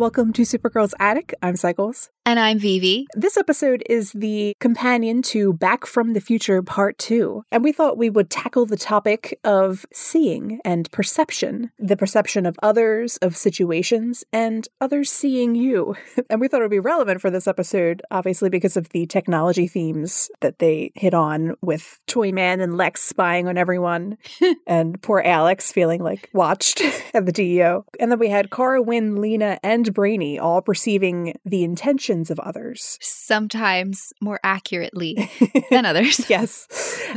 Welcome to Supergirl's Attic. I'm Cycles. And I'm Vivi. This episode is the companion to Back from the Future Part 2. And we thought we would tackle the topic of seeing and perception, the perception of others, of situations, and others seeing you. and we thought it would be relevant for this episode, obviously, because of the technology themes that they hit on with Toyman and Lex spying on everyone, and poor Alex feeling like watched at the DEO. And then we had Kara, Winn, Lena, and Brainy all perceiving the intentions of others. Sometimes more accurately than others. yes.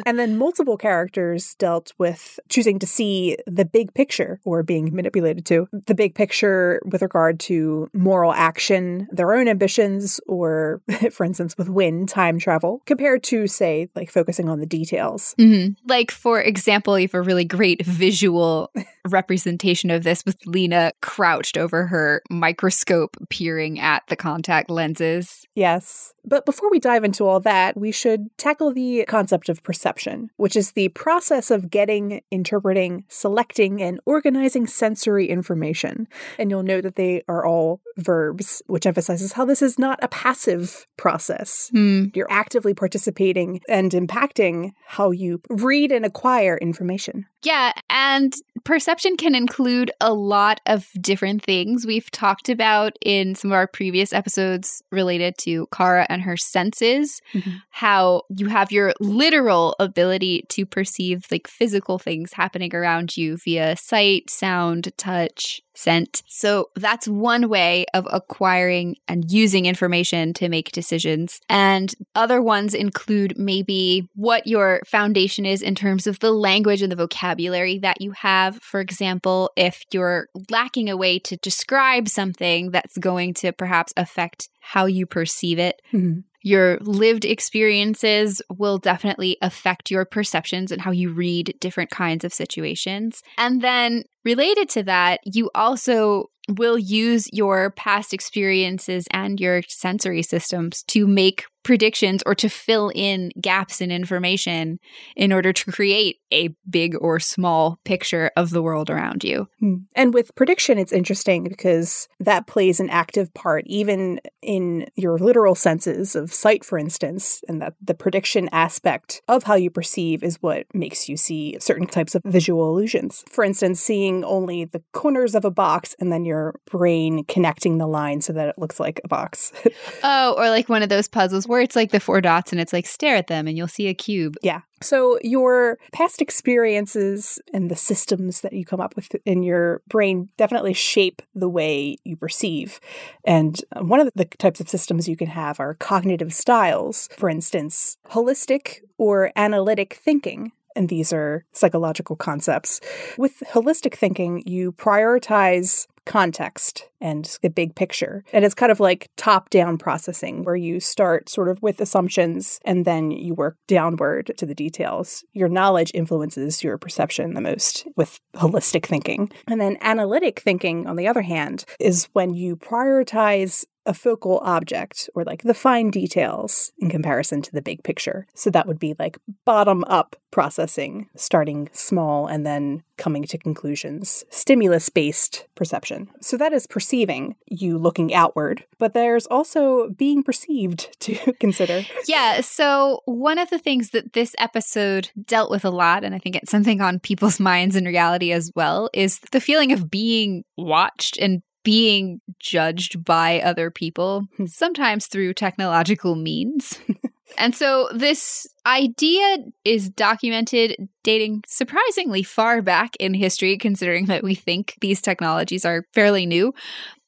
And then multiple characters dealt with choosing to see the big picture or being manipulated to the big picture with regard to moral action, their own ambitions, or for instance, with Winn, time travel, compared to, say, like focusing on the details. Mm-hmm. Like, for example, you have a really great visual representation of this with Lena crouched over her microscope peering at the contact lenses. Yes. But before we dive into all that, we should tackle the concept of perception, which is the process of getting, interpreting, selecting, and organizing sensory information. And you'll note that they are all verbs, which emphasizes how this is not a passive process. Mm. You're actively participating and impacting how you read and acquire information. Yeah, and perception can include a lot of different things. We've talked about in some of our previous episodes related to Kara and her senses, mm-hmm. how you have your literal ability to perceive like physical things happening around you via sight, sound, touch, scent. So that's one way of acquiring and using information to make decisions. And other ones include maybe what your foundation is in terms of the language and the vocabulary that you have. For example, if you're lacking a way to describe something that's going to perhaps affect how you perceive it. Mm-hmm. Your lived experiences will definitely affect your perceptions and how you read different kinds of situations. And then related to that, you also will use your past experiences and your sensory systems to make predictions or to fill in gaps in information in order to create a big or small picture of the world around you. Hmm. And with prediction, it's interesting because that plays an active part, even in your literal senses of sight, for instance, and that the prediction aspect of how you perceive is what makes you see certain types of visual illusions. For instance, seeing only the corners of a box and then your brain connecting the line so that it looks like a box. oh, or like one of those puzzles where it's like the four dots and it's like stare at them and you'll see a cube. Yeah. So your past experiences and the systems that you come up with in your brain definitely shape the way you perceive. And uh, one of the types of systems you can have are cognitive styles. For instance, holistic or analytic thinking and these are psychological concepts. With holistic thinking, you prioritize context and the big picture. And it's kind of like top down processing where you start sort of with assumptions and then you work downward to the details. Your knowledge influences your perception the most with holistic thinking. And then analytic thinking, on the other hand, is when you prioritize a focal object or like the fine details in comparison to the big picture. So that would be like bottom up processing, starting small and then coming to conclusions, stimulus based perception. So that is perceiving, you looking outward, but there's also being perceived to consider. Yeah. So one of the things that this episode dealt with a lot, and I think it's something on people's minds in reality as well, is the feeling of being watched and being judged by other people, hmm. sometimes through technological means. and so this idea is documented dating surprisingly far back in history, considering that we think these technologies are fairly new.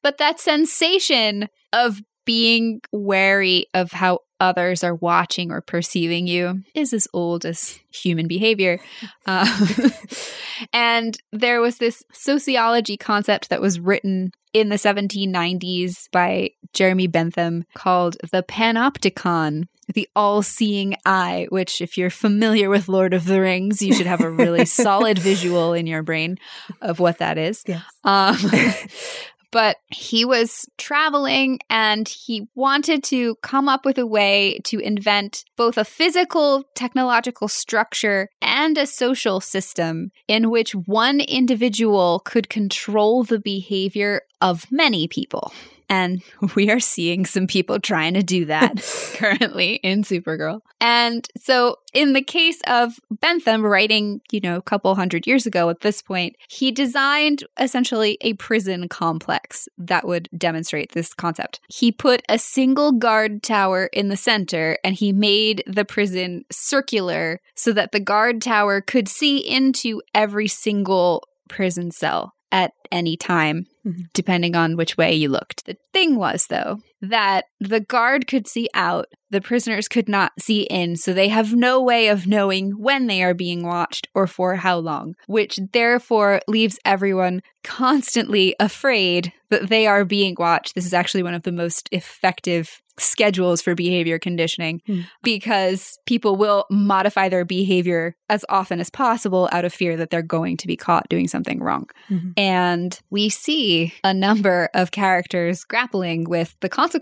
But that sensation of being wary of how others are watching or perceiving you is as old as human behavior. Uh, and there was this sociology concept that was written in the 1790s by Jeremy Bentham called the panopticon, the all seeing eye, which, if you're familiar with Lord of the Rings, you should have a really solid visual in your brain of what that is. Yes. Um, but he was traveling and he wanted to come up with a way to invent both a physical technological structure and a social system in which one individual could control the behavior of many people. And we are seeing some people trying to do that currently in Supergirl. And so, in the case of Bentham writing, you know, a couple hundred years ago at this point, he designed essentially a prison complex that would demonstrate this concept. He put a single guard tower in the center and he made the prison circular so that the guard tower could see into every single prison cell at any time, depending on which way you looked. The thing was, though, that the guard could see out, the prisoners could not see in, so they have no way of knowing when they are being watched or for how long, which therefore leaves everyone constantly afraid that they are being watched. This is actually one of the most effective schedules for behavior conditioning mm. because people will modify their behavior as often as possible out of fear that they're going to be caught doing something wrong. Mm-hmm. And we see a number of characters grappling with the consequences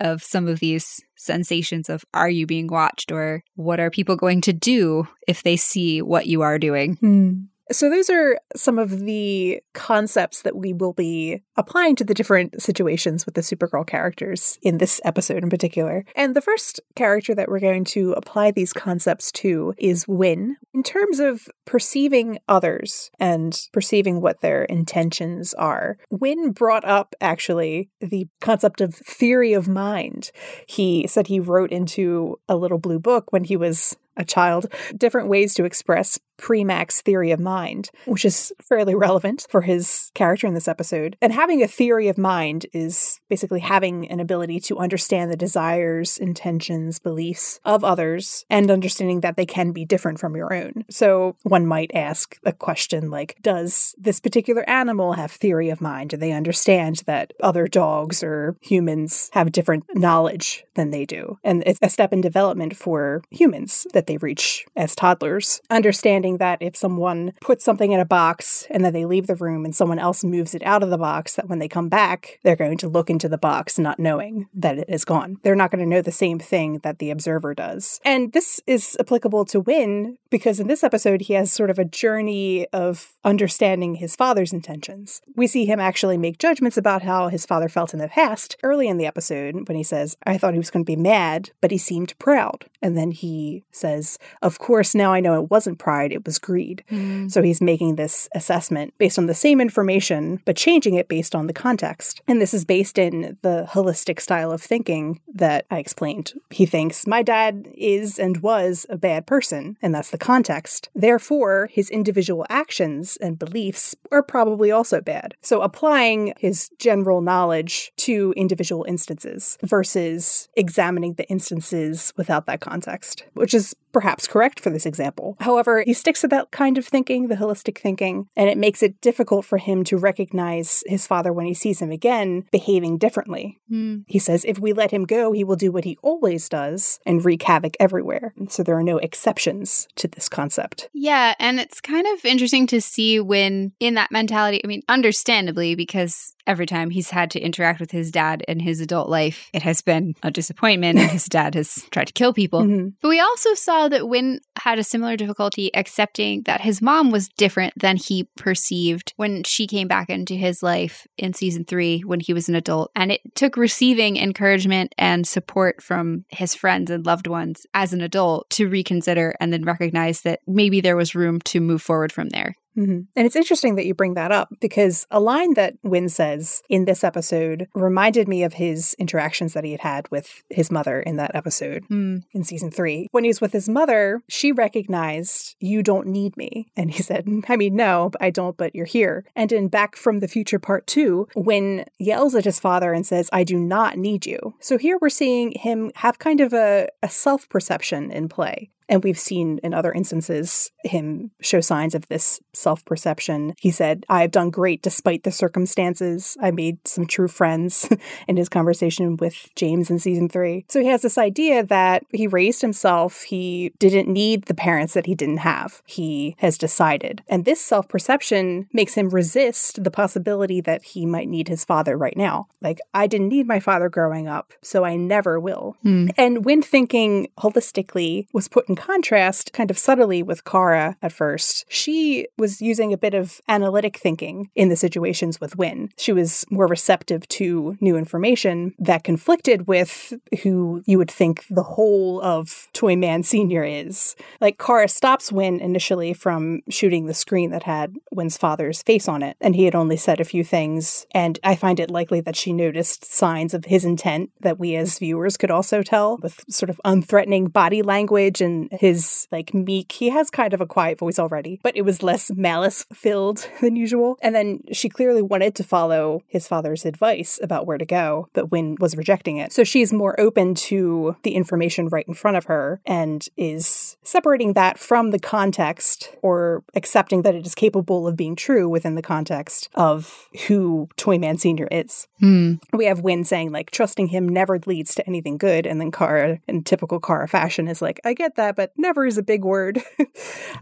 of some of these sensations of are you being watched or what are people going to do if they see what you are doing. Mm. So, those are some of the concepts that we will be applying to the different situations with the Supergirl characters in this episode in particular. And the first character that we're going to apply these concepts to is Winn. In terms of perceiving others and perceiving what their intentions are, Winn brought up actually the concept of theory of mind. He said he wrote into a little blue book when he was a child different ways to express Premack's theory of mind, which is fairly relevant for his character in this episode. And having a theory of mind is basically having an ability to understand the desires, intentions, beliefs of others and understanding that they can be different from your own. So one might ask a question like Does this particular animal have theory of mind? Do they understand that other dogs or humans have different knowledge than they do? And it's a step in development for humans that they reach as toddlers, understanding that if someone puts something in a box and then they leave the room and someone else moves it out of the box, that when they come back, they're going to look into the box not knowing that it is gone. They're not going to know the same thing that the observer does. And this is applicable to Winn because in this episode, he has sort of a journey of understanding his father's intentions. We see him actually make judgments about how his father felt in the past early in the episode when he says, I thought he was going to be mad, but he seemed proud. And then he says, Of course, now I know it wasn't pride, it was greed. Mm. So he's making this assessment based on the same information, but changing it based on the context. And this is based in the holistic style of thinking that I explained. He thinks, My dad is and was a bad person, and that's the context. Therefore, his individual actions and beliefs are probably also bad. So applying his general knowledge to individual instances versus examining the instances without that context, which is perhaps correct for this example. However, he sticks to that kind of thinking, the holistic thinking, and it makes it difficult for him to recognize his father when he sees him again behaving differently. Mm. He says, if we let him go, he will do what he always does and wreak havoc everywhere. So there are no exceptions to this concept. Yeah, and it's kind of interesting to see Winn in that mentality, I mean, understandably, because every time he's had to interact with his dad in his adult life, it has been a disappointment and his dad has tried to kill people. Mm-hmm. But we also saw that Winn had a similar difficulty accepting that his mom was different than he perceived when she came back into his life in season three when he was an adult. And it took receiving encouragement and support from his friends and loved ones as an adult to reconsider and then recognize that maybe there was room to move forward from there. Mm-hmm. And it's interesting that you bring that up because a line that Winn says in this episode reminded me of his interactions that he had had with his mother in that episode mm. in season three. When he was with his mother, she recognized, You don't need me. And he said, I mean, no, I don't, but you're here. And in Back from the Future Part Two, Winn yells at his father and says, I do not need you. So here we're seeing him have kind of a, a self perception in play. And we've seen in other instances him show signs of this self perception. He said, I've done great despite the circumstances. I made some true friends in his conversation with James in season three. So he has this idea that he raised himself. He didn't need the parents that he didn't have. He has decided. And this self perception makes him resist the possibility that he might need his father right now. Like, I didn't need my father growing up, so I never will. Mm. And Winn thinking holistically was put in contrast, kind of subtly with Kara at first, she was using a bit of analytic thinking in the situations with Winn. She was more receptive to new information that conflicted with who you would think the whole of Toyman Sr. is. Like, Kara stops Winn initially from shooting the screen that had Winn's father's face on it, and he had only said a few things. And I find it likely that she noticed signs of his intent that we as viewers could also tell with sort of unthreatening body language and his like meek. He has kind of a quiet voice already, but it was less malice filled than usual. And then she clearly wanted to follow his father's advice about where to go, but Winn was rejecting it. So she's more open to the information right in front of her and is separating that from the context or accepting that it is capable of being true within the context of who Toyman Sr. is. Hmm. We have Winn saying, like, trusting him never leads to anything good. And then Kara, in typical Kara fashion, is like, I get that, but never is a big word.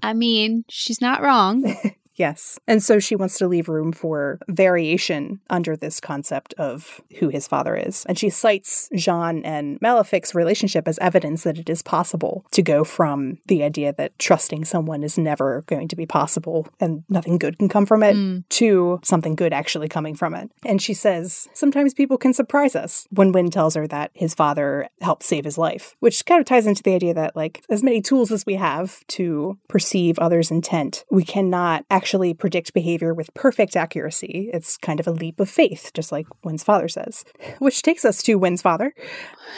I mean, she's not wrong. Yes. And so she wants to leave room for variation under this concept of who his father is. And she cites J'onn and Malefic's relationship as evidence that it is possible to go from the idea that trusting someone is never going to be possible and nothing good can come from it Mm. to something good actually coming from it. And she says, sometimes people can surprise us when Winn tells her that his father helped save his life, which kind of ties into the idea that, like, as many tools as we have to perceive others' intent, we cannot actually predict behavior with perfect accuracy. It's kind of a leap of faith, just like Winn's father says, which takes us to Winn's father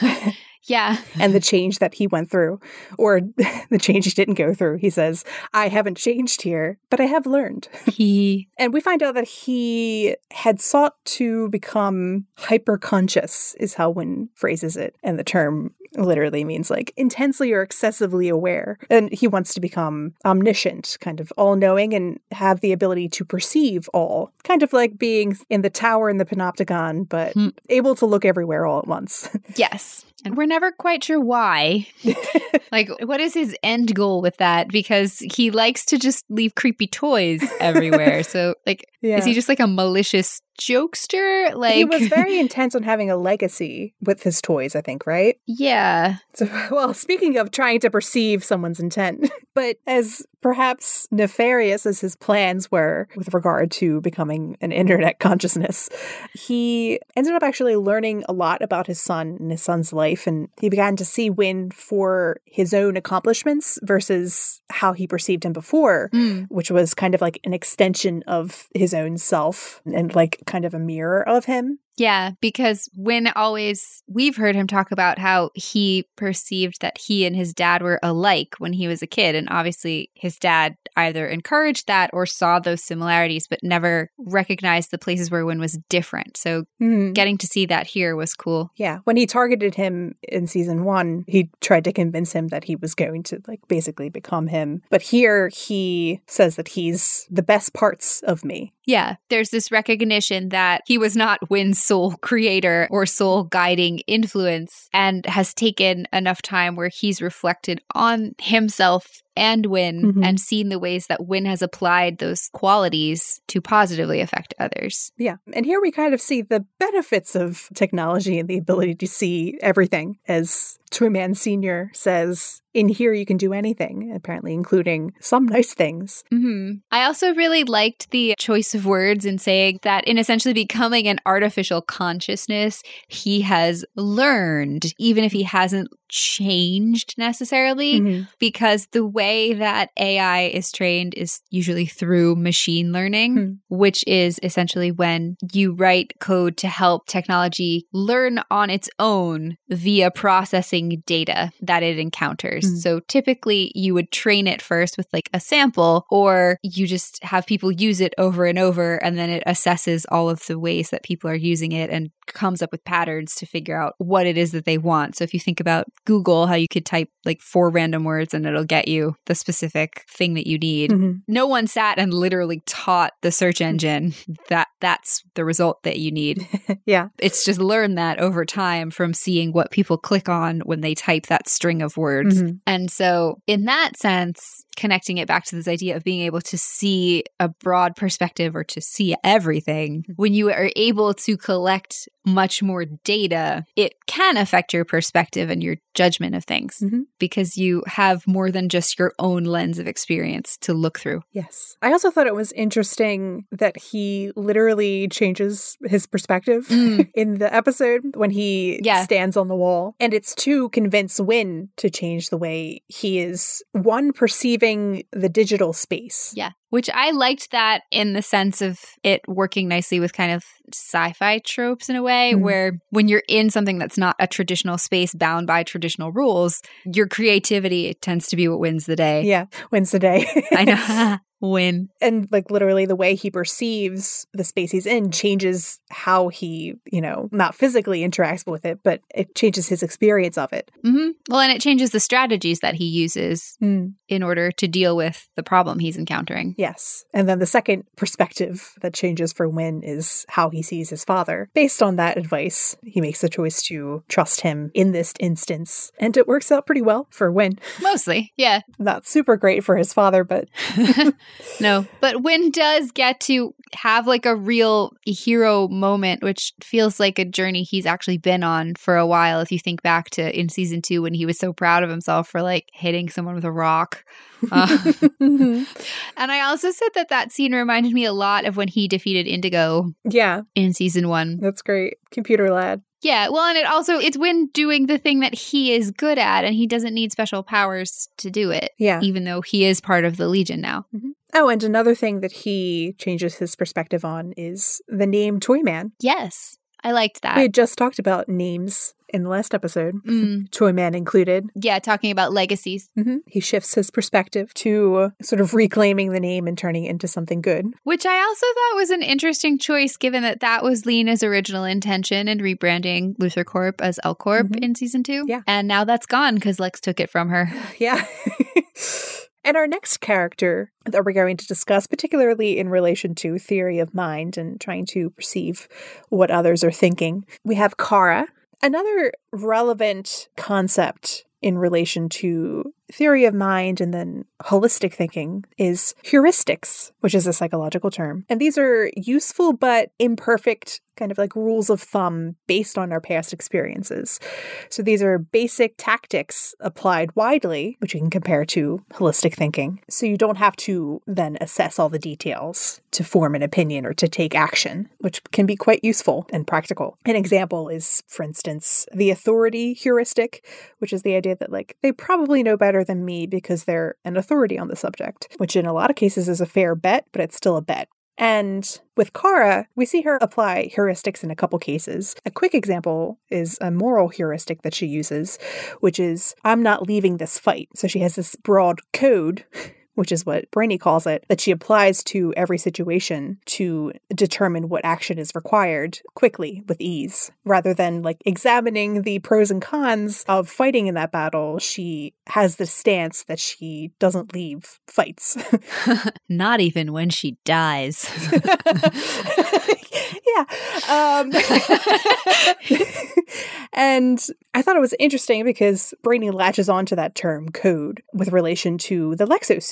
Yeah. and the change that he went through, or the change he didn't go through. He says, I haven't changed here, but I have learned. He And we find out that he had sought to become hyper conscious, is how Winn phrases it. And the term literally means like intensely or excessively aware. And he wants to become omniscient, kind of all knowing and have the ability to perceive all, kind of like being in the tower in the panopticon, but Hmm. able to look everywhere all at once. Yes. And we're never quite sure why. like, what is his end goal with that? Because he likes to just leave creepy toys everywhere. so, like, is he just like a malicious jokester? Like, he was very intense on having a legacy with his toys, I think, right? yeah. So, well, speaking of trying to perceive someone's intent, but as perhaps nefarious as his plans were with regard to becoming an internet consciousness, he ended up actually learning a lot about his son and his son's life. And he began to see Winn for his own accomplishments versus how he perceived him before, Mm. which was kind of like an extension of his own self and like kind of a mirror of him. Yeah, because Winn always we've heard him talk about how he perceived that he and his dad were alike when he was a kid. And obviously, his dad either encouraged that or saw those similarities, but never recognized the places where Winn was different. So Mhm. getting to see that here was cool. Yeah, when he targeted him in season one, he tried to convince him that he was going to like basically become him. But here he says that he's the best parts of me. Yeah, there's this recognition that he was not Winn's sole creator or soul guiding influence and has taken enough time where he's reflected on himself and Winn Mhm. and seen the ways that Winn has applied those qualities to positively affect others. Yeah. And here we kind of see the benefits of technology and the ability to see everything. As Toyman Sr. says, in here you can do anything, apparently, including some nice things. hmm I also really liked the choice of words in saying that in essentially becoming an artificial consciousness, he has learned, even if he hasn't changed necessarily, Mhm. because the way that AI is trained is usually through machine learning, Hmm. which is essentially when you write code to help technology learn on its own via processing data that it encounters. Hmm. So typically you would train it first with like a sample, or you just have people use it over and over, and then it assesses all of the ways that people are using it and comes up with patterns to figure out what it is that they want. So if you think about Google, how you could type like four random words and it'll get you the specific thing that you need. Mhm. No one sat and literally taught the search engine that that's the result that you need. yeah. It's just learned that over time from seeing what people click on when they type that string of words. Mhm. And so, in that sense, connecting it back to this idea of being able to see a broad perspective or to see everything, when you are able to collect much more data, it can affect your perspective and your judgment of things Mhm. because you have more than just your own lens of experience to look through. Yes. I also thought it was interesting that he literally changes his perspective Mm. in the episode when he Yeah. stands on the wall. And it's to convince Winn to change the way he is, one, perceiving the digital space. Yeah. Which I liked that in the sense of it working nicely with kind of sci fi tropes in a way, Mhm. where when you're in something that's not a traditional space bound by traditional rules, your creativity tends to be what wins the day. Yeah. Wins the day. I know. Win. and like literally the way he perceives the space he's in changes how he, you know, not physically interacts with it, but it changes his experience of it. hmm Well, and it changes the strategies that he uses in order to deal with the problem he's encountering. Yes. And then the second perspective that changes for Winn is how he sees his father. Based on that advice, he makes the choice to trust him in this instance. And it works out pretty well for Winn. Mostly, yeah. Not super great for his father, but No, but Winn does get to have like a real hero moment, which feels like a journey he's actually been on for a while. If you think back to in season two when he was so proud of himself for like hitting someone with a rock. Uh, and I also said that that scene reminded me a lot of when he defeated Indigo yeah, in season one. that's great. Computer lad. Yeah, well, and it also it's Winn doing the thing that he is good at, and he doesn't need special powers to do it, Yeah. even though he is part of the Legion now. Oh, and another thing that he changes his perspective on is the name Toyman. Yes, I liked that. We had just talked about names in the last episode, Mm, Toyman included. yeah, talking about legacies, hmm He shifts his perspective to sort of reclaiming the name and turning it into something good. which I also thought was an interesting choice, given that that was Lena's original intention in rebranding Luthor Corp as L Corp Mhm. in season two. Yeah. and now that's gone because Lex took it from her. Yeah. and our next character that we're going to discuss, particularly in relation to theory of mind and trying to perceive what others are thinking, we have Kara. Another relevant concept in relation to theory of mind and then holistic thinking is heuristics, which is a psychological term. And these are useful but imperfect kind of like rules of thumb based on our past experiences. So these are basic tactics applied widely, which you can compare to holistic thinking. So you don't have to then assess all the details to form an opinion or to take action, which can be quite useful and practical. An example is, for instance, the authority heuristic, which is the idea that like they probably know better than me because they're an authority on the subject, which in a lot of cases is a fair bet, but it's still a bet. And with Kara, we see her apply heuristics in a couple cases. A quick example is a moral heuristic that she uses, which is I'm not leaving this fight. So she has this broad code. Which is what Brainy calls it, that she applies to every situation to determine what action is required quickly with ease. Rather than like examining the pros and cons of fighting in that battle, she has the stance that she doesn't leave fights. Not even when she dies. yeah. Um, and I thought it was interesting because Brainy latches onto that term code with relation to the Lexo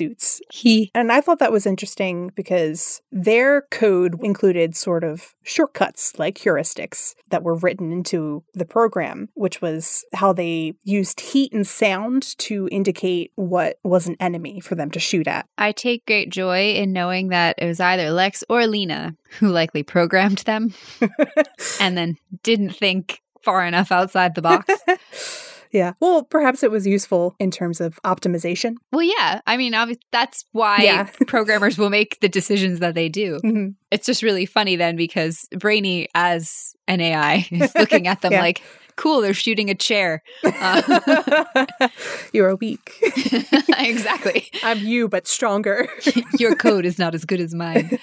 he And I thought that was interesting because their code included sort of shortcuts like heuristics that were written into the program, which was how they used heat and sound to indicate what was an enemy for them to shoot at. I take great joy in knowing that it was either Lex or Lena who likely programmed them and then didn't think far enough outside the box. yeah. Well, perhaps it was useful in terms of optimization. well, yeah. I mean, obviously, that's why Yeah. programmers will make the decisions that they do. Mhm. It's just really funny then because Brainy, as an AI, is looking at them Yeah. like, cool, they're shooting a chair. Uh, You're weak. exactly. I'm you, but stronger. Your code is not as good as mine.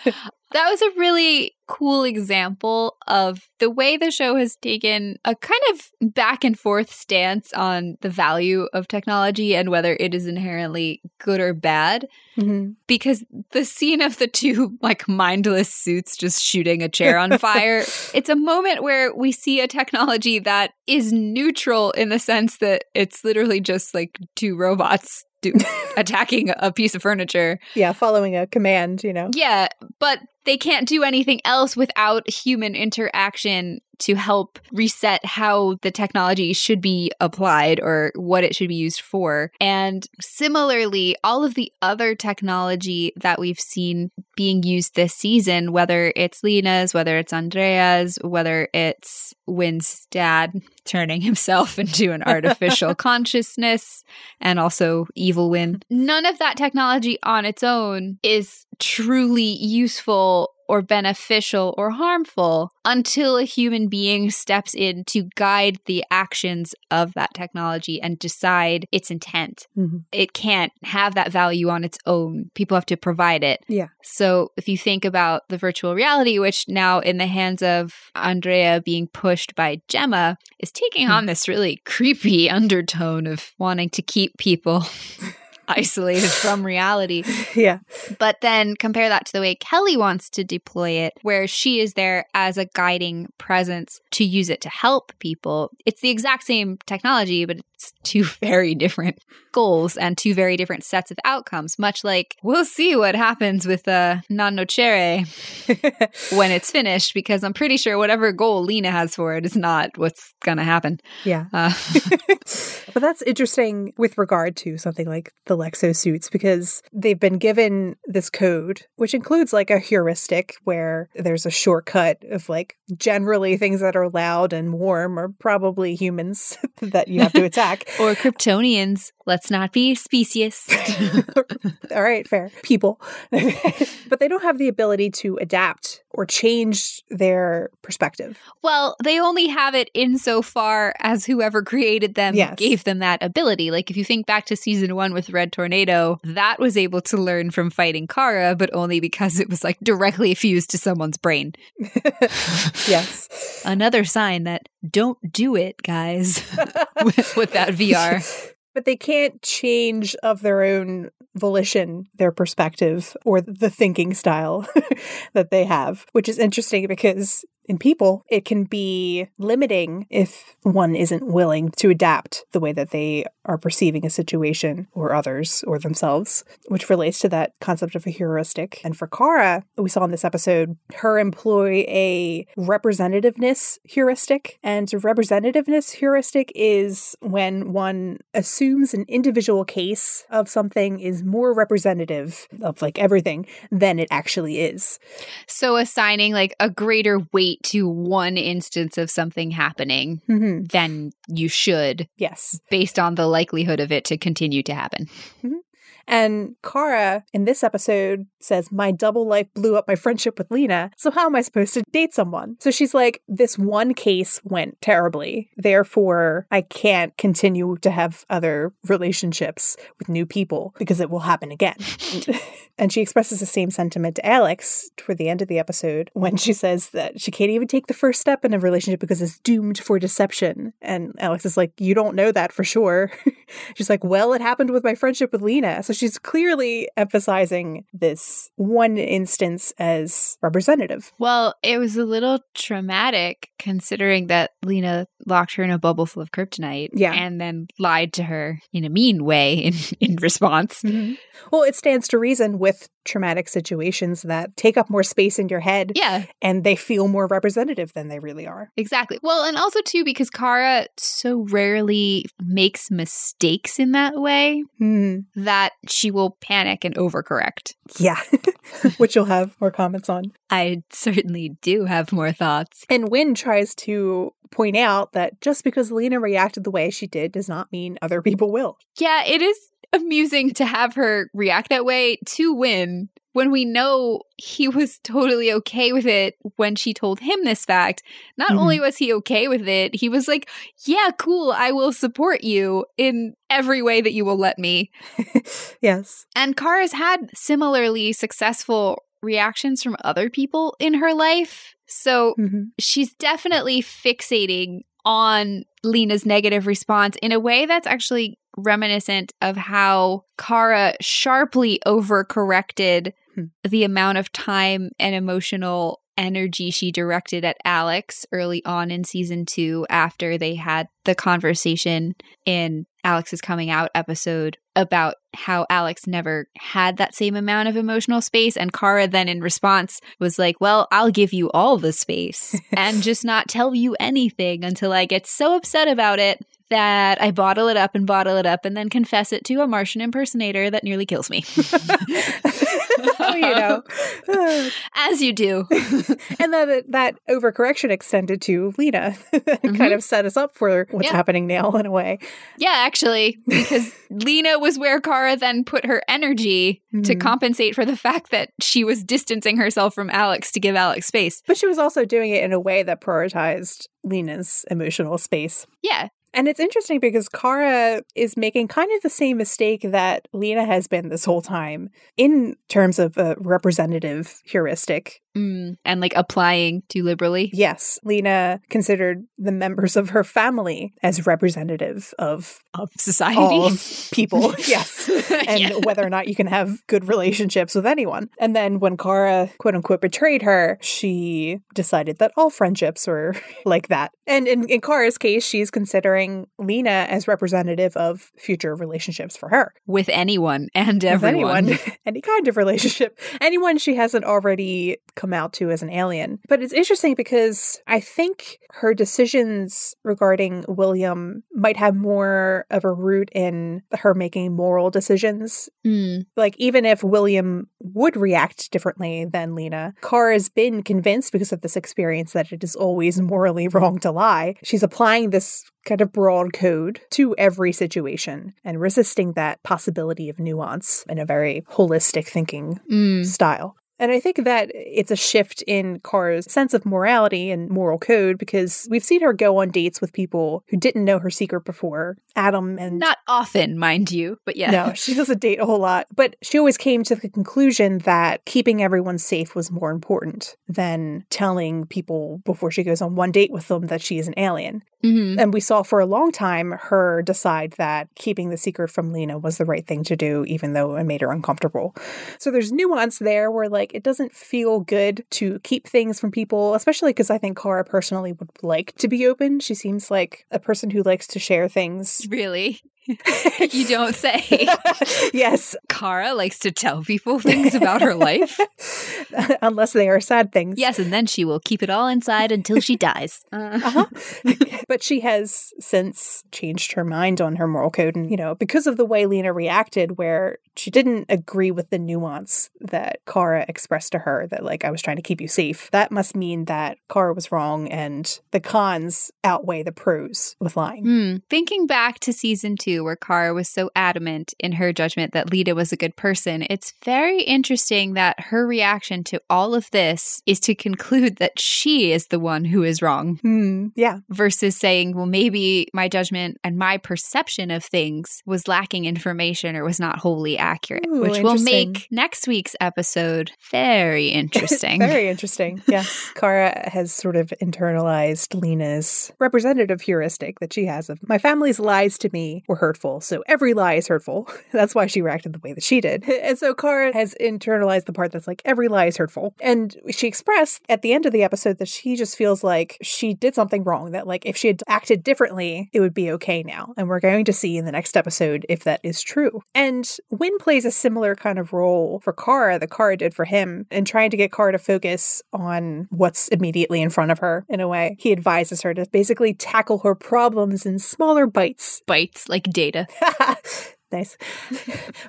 That was a really cool example of the way the show has taken a kind of back and forth stance on the value of technology and whether it is inherently good or bad. Mhm. Because the scene of the two like mindless suits just shooting a chair on fire, it's a moment where we see a technology that is neutral in the sense that it's literally just like two robots attacking a piece of furniture. Yeah, following a command, you know. Yeah, but they can't do anything else without human interaction to help reset how the technology should be applied or what it should be used for. And similarly, all of the other technology that we've seen being used this season, whether it's Lena's, whether it's Andrea's, whether it's Winn's dad turning himself into an artificial consciousness and also evil Winn, none of that technology on its own is truly useful or beneficial or harmful until a human being steps in to guide the actions of that technology and decide its intent. Mm-hmm. It can't have that value on its own. People have to provide it. Yeah. So if you think about the virtual reality, which now in the hands of Andrea being pushed by Gemma, is taking on this really creepy undertone of wanting to keep people. isolated from reality. Yeah. But then compare that to the way Kelly wants to deploy it, where she is there as a guiding presence to use it to help people. It's the exact same technology, but two very different goals and two very different sets of outcomes, much like we'll see what happens with uh, Non Nocere when it's finished, because I'm pretty sure whatever goal Lena has for it is not what's going to happen. Yeah. Uh, but that's interesting with regard to something like the Lexo suits because they've been given this code, which includes like a heuristic where there's a shortcut of like generally things that are loud and warm are probably humans that you have to attack. or Kryptonians. Let's not be specious. All right, fair. People. but they don't have the ability to adapt or change their perspective. Well, they only have it insofar as whoever created them Yes. gave them that ability. Like if you think back to season one with Red Tornado, that was able to learn from fighting Kara, but only because it was like directly fused to someone's brain. yes. Another sign that don't do it, guys, with, with that VR. But they can't change of their own volition their perspective or the thinking style that they have, which is interesting because in people, it can be limiting if one isn't willing to adapt the way that they are perceiving a situation or others or themselves, which relates to that concept of a heuristic. And for Kara, we saw in this episode, her employ a representativeness heuristic. And representativeness heuristic is when one assumes an individual case of something is more representative of like everything than it actually is. So assigning like a greater weight to one instance of something happening Mm-hmm. than you should Yes. based on the likelihood of it to continue to happen. And Kara in this episode says, My double life blew up my friendship with Lena. So, how am I supposed to date someone? So, she's like, This one case went terribly. Therefore, I can't continue to have other relationships with new people because it will happen again. and she expresses the same sentiment to Alex toward the end of the episode when she says that she can't even take the first step in a relationship because it's doomed for deception. And Alex is like, You don't know that for sure. she's like, Well, it happened with my friendship with Lena. So she's clearly emphasizing this one instance as representative. Well, it was a little traumatic considering that Lena locked her in a bubble full of kryptonite Yeah. and then lied to her in a mean way in, in response. Well, it stands to reason with traumatic situations that take up more space in your head Yeah, and they feel more representative than they really are. exactly. Well, and also too because Kara so rarely makes mistakes in that way Hmm. that she will panic and overcorrect. Yeah, which you'll have more comments on. I certainly do have more thoughts. And Winn tries to point out that just because Lena reacted the way she did does not mean other people will. Yeah, it is amusing to have her react that way to Winn when we know he was totally okay with it when she told him this fact. Not Mhm. only was he okay with it, he was like, Yeah, cool, I will support you in every way that you will let me. yes. And Kara's had similarly successful reactions from other people in her life. So Mhm. she's definitely fixating on Lena's negative response in a way that's actually reminiscent of how Kara sharply overcorrected Hmm. the amount of time and emotional energy she directed at Alex early on in season two after they had the conversation in Alex's coming out episode about how Alex never had that same amount of emotional space. And Kara then, in response, was like, Well, I'll give you all the space and just not tell you anything until I get so upset about it that I bottle it up and bottle it up and then confess it to a Martian impersonator that nearly kills me. oh, you know. As you do. and then that overcorrection extended to Lena. mm-hmm. kind of set us up for what's yeah. happening now in a way. Yeah, actually, because Lena was where Kara then put her energy mm-hmm. to compensate for the fact that she was distancing herself from Alex to give Alex space. But she was also doing it in a way that prioritized Lena's emotional space. Yeah. And it's interesting because Kara is making kind of the same mistake that Lena has been this whole time in terms of a representative heuristic. Mm, and like applying too liberally. Yes. Lena considered the members of her family as representative of, of society. Of people. yes. And yeah. whether or not you can have good relationships with anyone. And then when Kara, quote unquote, betrayed her, she decided that all friendships were like that. And in, in Kara's case, she's considering Lena as representative of future relationships for her. With anyone and everyone. anyone. Any kind of relationship. Anyone she hasn't already come out to as an alien. But it's interesting because I think her decisions regarding William might have more of a root in her making moral decisions. Mm. Like, even if William would react differently than Lena, Kara has been convinced because of this experience that it is always morally wrong to lie. She's applying this kind of broad code to every situation and resisting that possibility of nuance in a very holistic thinking mm. style. And I think that it's a shift in Kara's sense of morality and moral code because we've seen her go on dates with people who didn't know her secret before. Adam and. Not often, mind you, but yeah. No, she doesn't date a whole lot. But she always came to the conclusion that keeping everyone safe was more important than telling people before she goes on one date with them that she is an alien. Mm-hmm. And we saw for a long time her decide that keeping the secret from Lena was the right thing to do, even though it made her uncomfortable. So there's nuance there where, like, it doesn't feel good to keep things from people, especially because I think Kara personally would like to be open. She seems like a person who likes to share things. Really? you don't say. yes. Kara likes to tell people things about her life. Unless they are sad things. Yes, and then she will keep it all inside until she dies. Uh. huh but she has since changed her mind on her moral code. And, you know, because of the way Lena reacted, where she didn't agree with the nuance that Kara expressed to her that, like, I was trying to keep you safe, that must mean that Kara was wrong and the cons outweigh the pros with lying. Mm. Thinking back to season two, where Kara was so adamant in her judgment that Lena was a good person, it's very interesting that her reaction to all of this is to conclude that she is the one who is wrong. Mm, yeah. Versus saying, well, maybe my judgment and my perception of things was lacking information or was not wholly accurate, Ooh, which will make next week's episode very interesting. very interesting. Yes. Kara has sort of internalized Lena's representative heuristic that she has of my family's lies to me were hurtful. So every lie is hurtful. That's why she reacted the way that she did. And so Kara has internalized the part that's like every lie is hurtful. And she expressed at the end of the episode that she just feels like she did something wrong, that like if she had acted differently, it would be okay now. And we're going to see in the next episode if that is true. And Winn plays a similar kind of role for Kara that Kara did for him in trying to get Kara to focus on what's immediately in front of her in a way. He advises her to basically tackle her problems in smaller bites. Bites, like data. nice.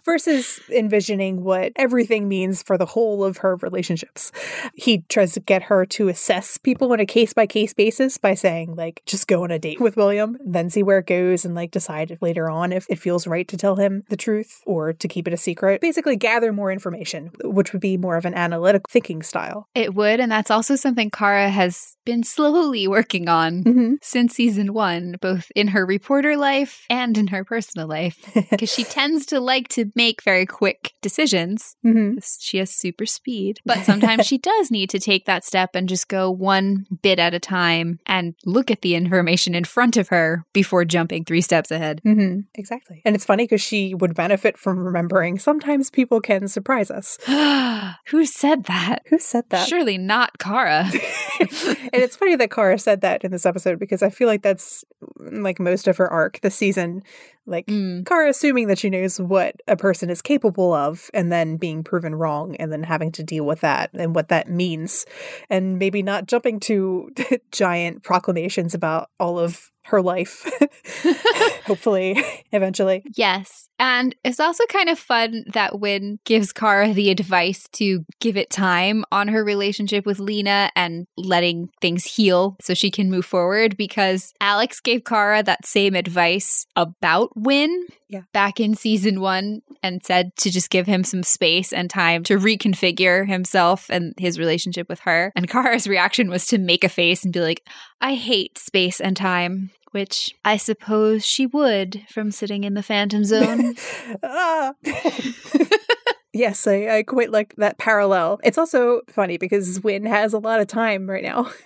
Versus envisioning what everything means for the whole of her relationships. He tries to get her to assess people on a case by case basis by saying, like, just go on a date with William, then see where it goes and like decide later on if it feels right to tell him the truth or to keep it a secret. Basically, gather more information, which would be more of an analytic thinking style. It would. And that's also something Kara has been slowly working on mm-hmm. since season one, both in her reporter life and in her personal life. Because she tends to like to make very quick decisions. Mm-hmm. She has super speed, but sometimes she does need to take that step and just go one bit at a time and look at the information in front of her before jumping three steps ahead. Mm-hmm. Exactly. And it's funny because she would benefit from remembering sometimes people can surprise us. Who said that? Who said that? Surely not Kara. and it's funny that Kara said that in this episode because I feel like that's like most of her arc this season Like Mm. Kara assuming that she knows what a person is capable of and then being proven wrong and then having to deal with that and what that means. And maybe not jumping to giant proclamations about all of her life. Hopefully, eventually. Yes. And it's also kind of fun that Winn gives Kara the advice to give it time on her relationship with Lena and letting things heal so she can move forward because Alex gave Kara that same advice about Winn Yeah. back in season one and said to just give him some space and time to reconfigure himself and his relationship with her. And Kara's reaction was to make a face and be like, I hate space and time. Which I suppose she would from sitting in the Phantom Zone. Ah. yes, I, I quite like that parallel. It's also funny because Winn has a lot of time right now,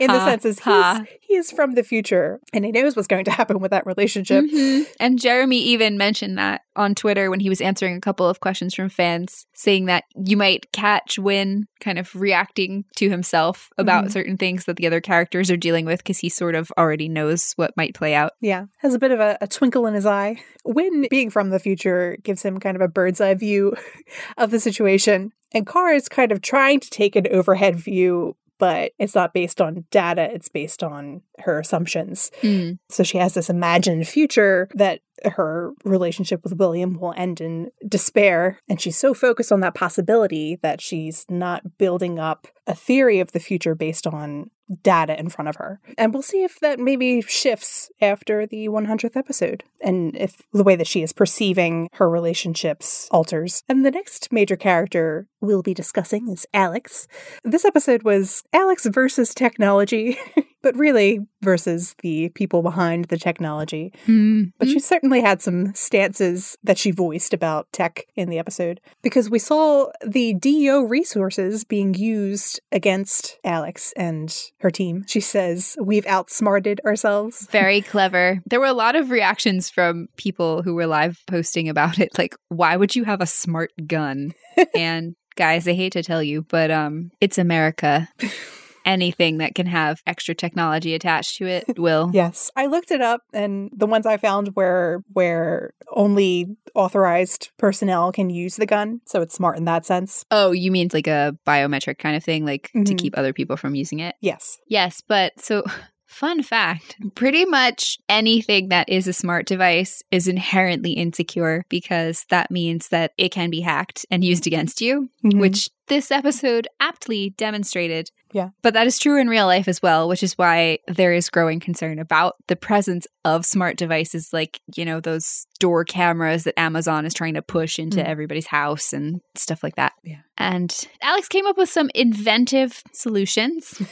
in the Ha, sense ha. he's, he is from the future and he knows what's going to happen with that relationship. Mhm. And Jeremy even mentioned that on Twitter when he was answering a couple of questions from fans, saying that you might catch Winn kind of reacting to himself about Mhm. certain things that the other characters are dealing with because he sort of already knows what might play out. Yeah, has a bit of a, a twinkle in his eye. Winn being from the future gives him kind of a bird's eye view of the situation. And Kara is kind of trying to take an overhead view, but it's not based on data, it's based on her assumptions. Mm. So she has this imagined future that her relationship with William will end in despair. And she's so focused on that possibility that she's not building up a theory of the future based on data in front of her. And we'll see if that maybe shifts after the 100th episode and if the way that she is perceiving her relationships alters. And the next major character we'll be discussing is Alex. This episode was Alex versus technology, but really versus the people behind the technology. Mm. But she certainly had some stances that she voiced about tech in the episode because we saw the DEO resources being used against Alex and her team. She says, We've outsmarted ourselves. Very clever. There were a lot of reactions from people who were live posting about it. Like, why would you have a smart gun? and guys, I hate to tell you, but um, it's America. Anything that can have extra technology attached to it will. Yes. I looked it up and the ones I found were where only authorized personnel can use the gun. So it's smart in that sense. Oh, you mean like a biometric kind of thing, like to Mhm. keep other people from using it? Yes. Yes, but so fun fact pretty much anything that is a smart device is inherently insecure because that means that it can be hacked and used against you, Mhm. which this episode aptly demonstrated. Yeah. But that is true in real life as well, which is why there is growing concern about the presence of smart devices like, you know, those door cameras that Amazon is trying to push into Mm. everybody's house and stuff like that. Yeah. And Alex came up with some inventive solutions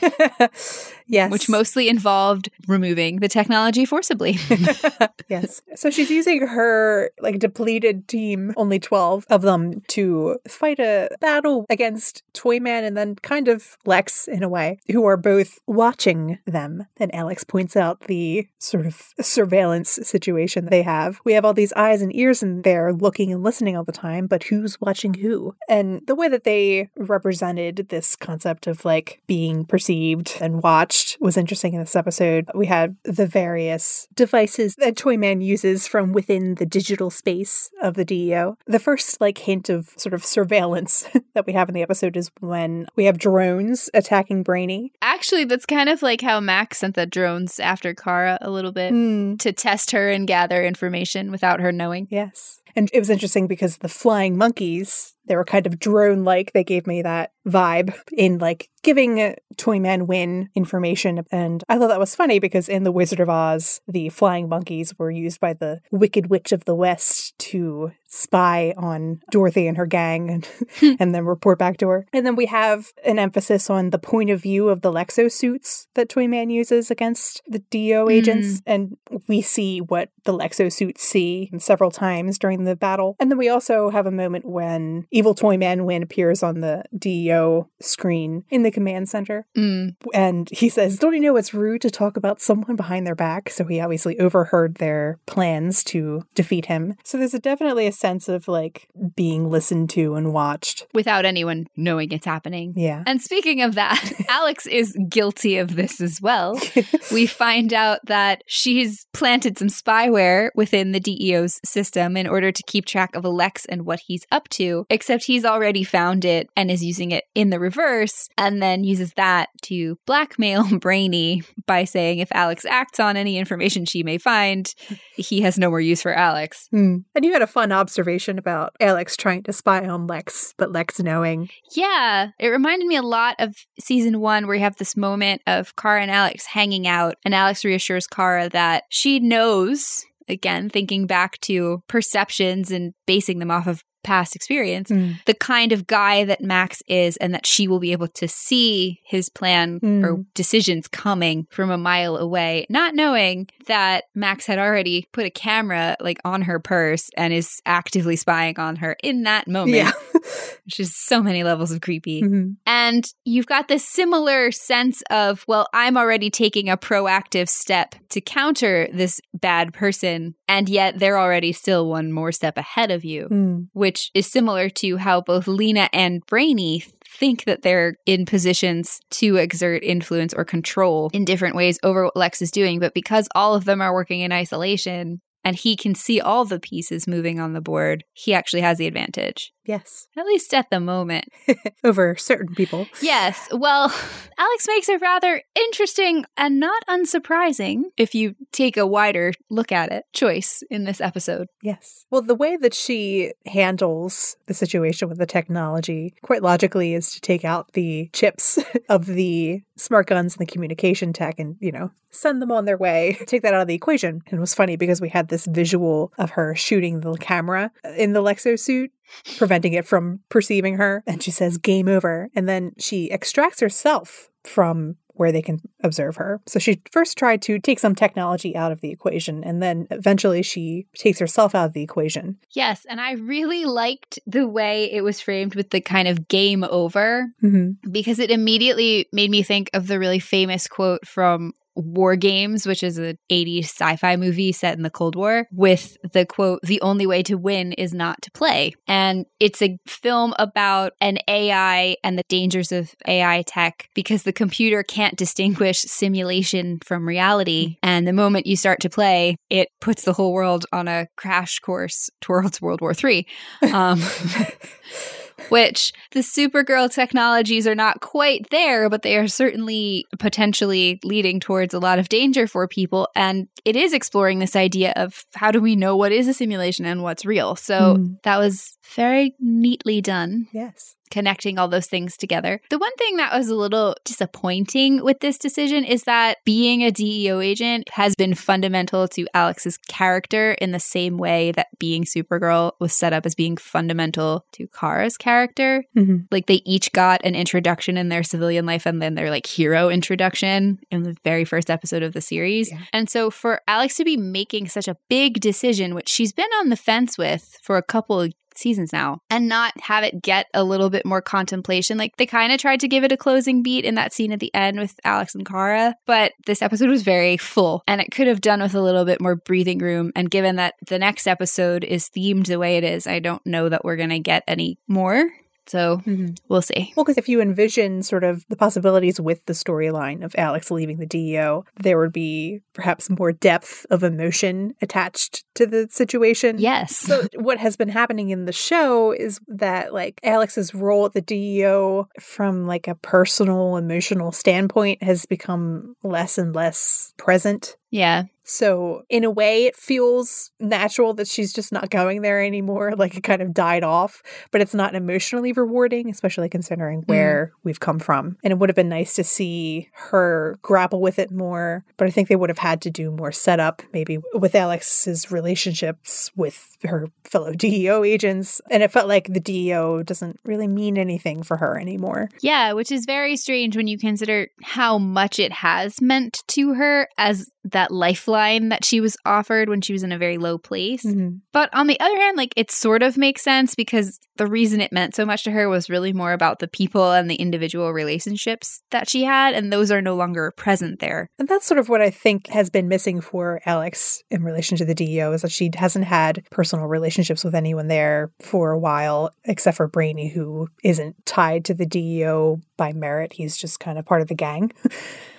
yes. which mostly involved removing the technology forcibly. yes. So she's using her like depleted team, only 12 of them, to fight a battle against Toyman and then kind of Lex in a way, who are both watching them. And Alex points out the sort of surveillance situation they have. We have all these eyes and ears in there looking and listening all the time, but who's watching who? And the way that they represented this concept of like being perceived and watched was interesting in this episode. We had the various devices that Toyman uses from within the digital space of the DEO. The first like hint of sort of surveillance that we have in the episode is when we have drones attacking Brainy. Actually, that's kind of like how Max sent the drones after Kara a little bit Mm, to test her and gather information without her knowing. yes. And it was interesting because the flying monkeys, they were kind of drone like. They gave me that vibe in like giving Toyman Winn information. And I thought that was funny because in The Wizard of Oz, the flying monkeys were used by the Wicked Witch of the West to spy on Dorothy and her gang and, hmm. and then report back to her. And then we have an emphasis on the point of view of the Lexo suits that Toyman uses against the DEO agents. Hmm. And we see what the Lexo suits see several times during the battle. And then we also have a moment when Evil Toy Man Winn appears on the DEO screen in the command center. Mm. And he says, Don't you know it's rude to talk about someone behind their back? So he obviously overheard their plans to defeat him. So there's a, definitely a sense of like being listened to and watched. Without anyone knowing it's happening. Yeah. And speaking of that, Alex is guilty of this as well. we find out that she's planted some spyware within the DEO's system in order to keep track of Alex and what he's up to, except he's already found it and is using it in the reverse, and then uses that to blackmail Brainy by saying if Alex acts on any information she may find, he has no more use for Alex. Hmm. And you had a fun observation about Alex trying to spy on Lex, but Lex knowing. Yeah, it reminded me a lot of season one where you have this moment of Kara and Alex hanging out, and Alex reassures Kara that she knows. Again, thinking back to perceptions and basing them off of past experience, Mm. the kind of guy that Max is, and that she will be able to see his plan Mm. or decisions coming from a mile away, not knowing that Max had already put a camera like on her purse and is actively spying on her in that moment, Yeah. which is so many levels of creepy. Mhm. And you've got this similar sense of, well, I'm already taking a proactive step to counter this bad person, and yet they're already still one more step ahead of you, Mm. which is similar to how both Lena and Brainy think that they're in positions to exert influence or control in different ways over what Lex is doing. But because all of them are working in isolation, and he can see all the pieces moving on the board, he actually has the advantage, Yes. at least at the moment. Over certain people. Yes. Well, Alex makes a rather interesting and not unsurprising, if you take a wider look at it, choice in this episode. Yes. Well, the way that she handles the situation with the technology, quite logically, is to take out the chips of the smart guns and the communication tech and, you know, send them on their way, take that out of the equation. And it was funny because we had this visual of her shooting the camera in the Lexo suit. Preventing it from perceiving her. And she says, game over. And then she extracts herself from where they can observe her. So she first tried to take some technology out of the equation, and then eventually she takes herself out of the equation. Yes. And I really liked the way it was framed with the kind of game over Mm-hmm. because it immediately made me think of the really famous quote from War Games, which is an 80s sci fi movie set in the Cold War, with the quote, the only way to win is not to play. And it's a film about an AI and the dangers of AI tech because the computer can't distinguish simulation from reality. And the moment you start to play, it puts the whole world on a crash course towards World War III. Um, which the Supergirl technologies are not quite there, but they are certainly potentially leading towards a lot of danger for people. And it is exploring this idea of how do we know what is a simulation and what's real. So Mm. that was very neatly done Yes. Connecting all those things together. The one thing that was a little disappointing with this decision is that being a DEO agent has been fundamental to Alex's character in the same way that being Supergirl was set up as being fundamental to Kara's character. Mm-hmm. Like they each got an introduction in their civilian life and then their like hero introduction in the very first episode of the series. Yeah. And so for Alex to be making such a big decision, which she's been on the fence with for a couple of seasons now and not have it get a little bit more contemplation. Like they kind of tried to give it a closing beat in that scene at the end with Alex and Kara, but this episode was very full and it could have done with a little bit more breathing room. And given that the next episode is themed the way it is, I don't know that we're going to get any more. So Mm-hmm. we'll see. Well, because if you envision sort of the possibilities with the storyline of Alex leaving the DEO, there would be perhaps more depth of emotion attached to the situation. Yes. So what has been happening in the show is that like Alex's role at the DEO from like a personal emotional standpoint has become less and less present. yeah. So in a way it feels natural that she's just not going there anymore, like it kind of died off, but it's not emotionally rewarding, especially considering mm. where we've come from. And it would have been nice to see her grapple with it more, but I think they would have had to do more setup maybe with Alex's relationships with her fellow DEO agents, and it felt like the DEO doesn't really mean anything for her anymore. Yeah, which is very strange when you consider how much it has meant to her as that lifeline line that she was offered when she was in a very low place. Mhm. But on the other hand, like it sort of makes sense because the reason it meant so much to her was really more about the people and the individual relationships that she had, and those are no longer present there. And that's sort of what I think has been missing for Alex in relation to the DEO is that she hasn't had personal relationships with anyone there for a while, except for Brainy, who isn't tied to the DEO by merit. He's just kind of part of the gang.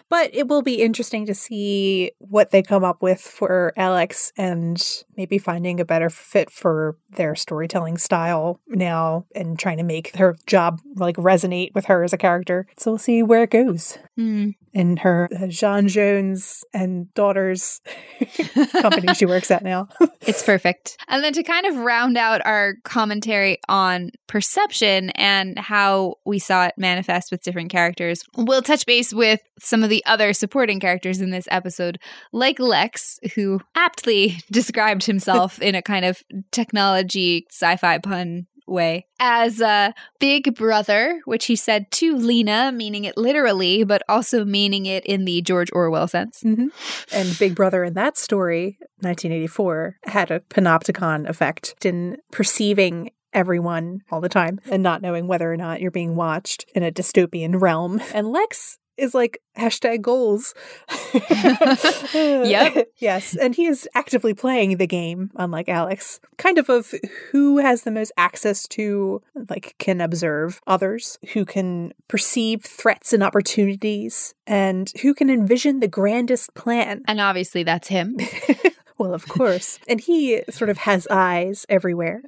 But it will be interesting to see what they come up with for Alex and maybe finding a better fit for their storytelling style now and trying to make her job like resonate with her as a character. So we'll see where it goes Hmm. in her uh, J'onn J'onzz and daughters company she works at now. It's perfect. And then to kind of round out our commentary on perception and how we saw it manifest with different characters, we'll touch base with some of the other supporting characters in this episode, like Lex, who aptly described himself in a kind of technology sci fi pun way as a big brother, which he said to Lena, meaning it literally, but also meaning it in the George Orwell sense. Mm-hmm. and Big Brother in that story, 1984, had a panopticon effect in perceiving everyone all the time and not knowing whether or not you're being watched in a dystopian realm. And Lex is like hashtag goals. Yep. yes. And he is actively playing the game, unlike Alex. Kind of of who has the most access to, like, can observe others, who can perceive threats and opportunities, and who can envision the grandest plan. And obviously, that's him. Well, of course. and he sort of has eyes everywhere.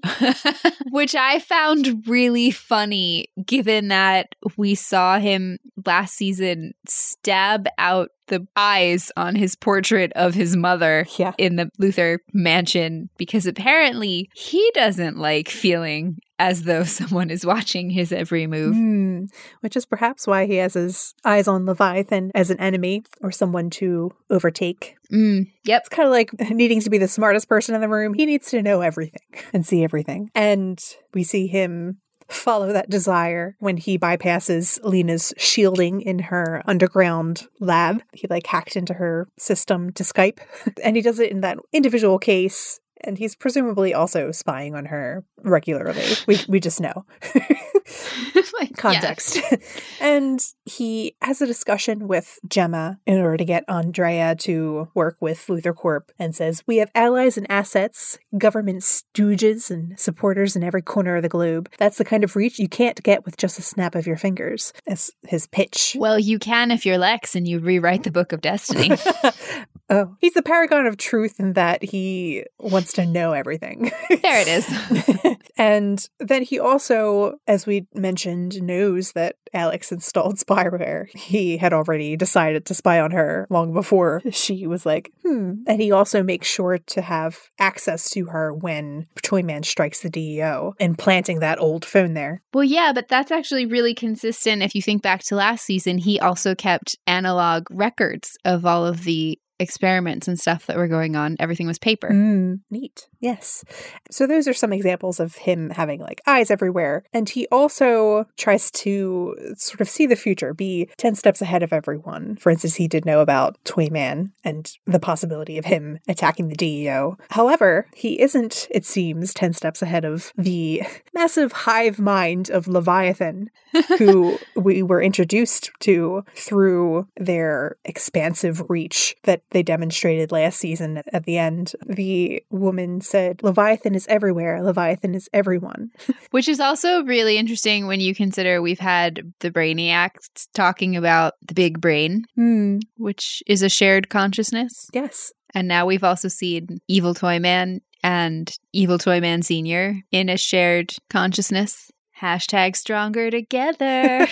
Which I found really funny given that we saw him last season stab out the eyes on his portrait of his mother Yeah. in the Luthor mansion because apparently he doesn't like feeling as though someone is watching his every move. Hmm. Which is perhaps why he has his eyes on Leviathan as an enemy or someone to overtake. Mm, yep. It's kind of like needing to be the smartest person in the room. He needs to know everything and see everything. And we see him follow that desire when he bypasses Lena's shielding in her underground lab. He like hacked into her system to Skype. And he does it in that individual case. And he's presumably also spying on her regularly. We we just know. Like, context. and he has a discussion with Gemma in order to get Andrea to work with Luthor Corp and says, We have allies and assets, government stooges and supporters in every corner of the globe. That's the kind of reach you can't get with just a snap of your fingers. That's his pitch. Well, you can if you're Lex and you rewrite the book of destiny. oh, he's the paragon of truth in that he wants to know everything. there it is. and then he also, as we mentioned, knows that Alex installed spyware. He had already decided to spy on her long before she was like, hmm. And he also makes sure to have access to her when Toyman strikes the DEO and planting that old phone there. Well, yeah, but that's actually really consistent. If you think back to last season, he also kept analog records of all of the experiments and stuff that were going on. Everything was paper. Mm, neat. Yes. So those are some examples of him having like eyes everywhere. And he also tries to sort of see the future, be 10 steps ahead of everyone. For instance, he did know about Toyman and the possibility of him attacking the DEO. However, he isn't, it seems, 10 steps ahead of the massive hive mind of Leviathan, who we were introduced to through their expansive reach that they demonstrated last season at the end. The woman said, Leviathan is everywhere. Leviathan is everyone. Which is also really interesting when you consider we've had the Brainiacs talking about the big brain, Hmm. which is a shared consciousness. Yes. And now we've also seen Evil Toy Man and Evil Toy Man Sr. in a shared consciousness. Hashtag stronger together.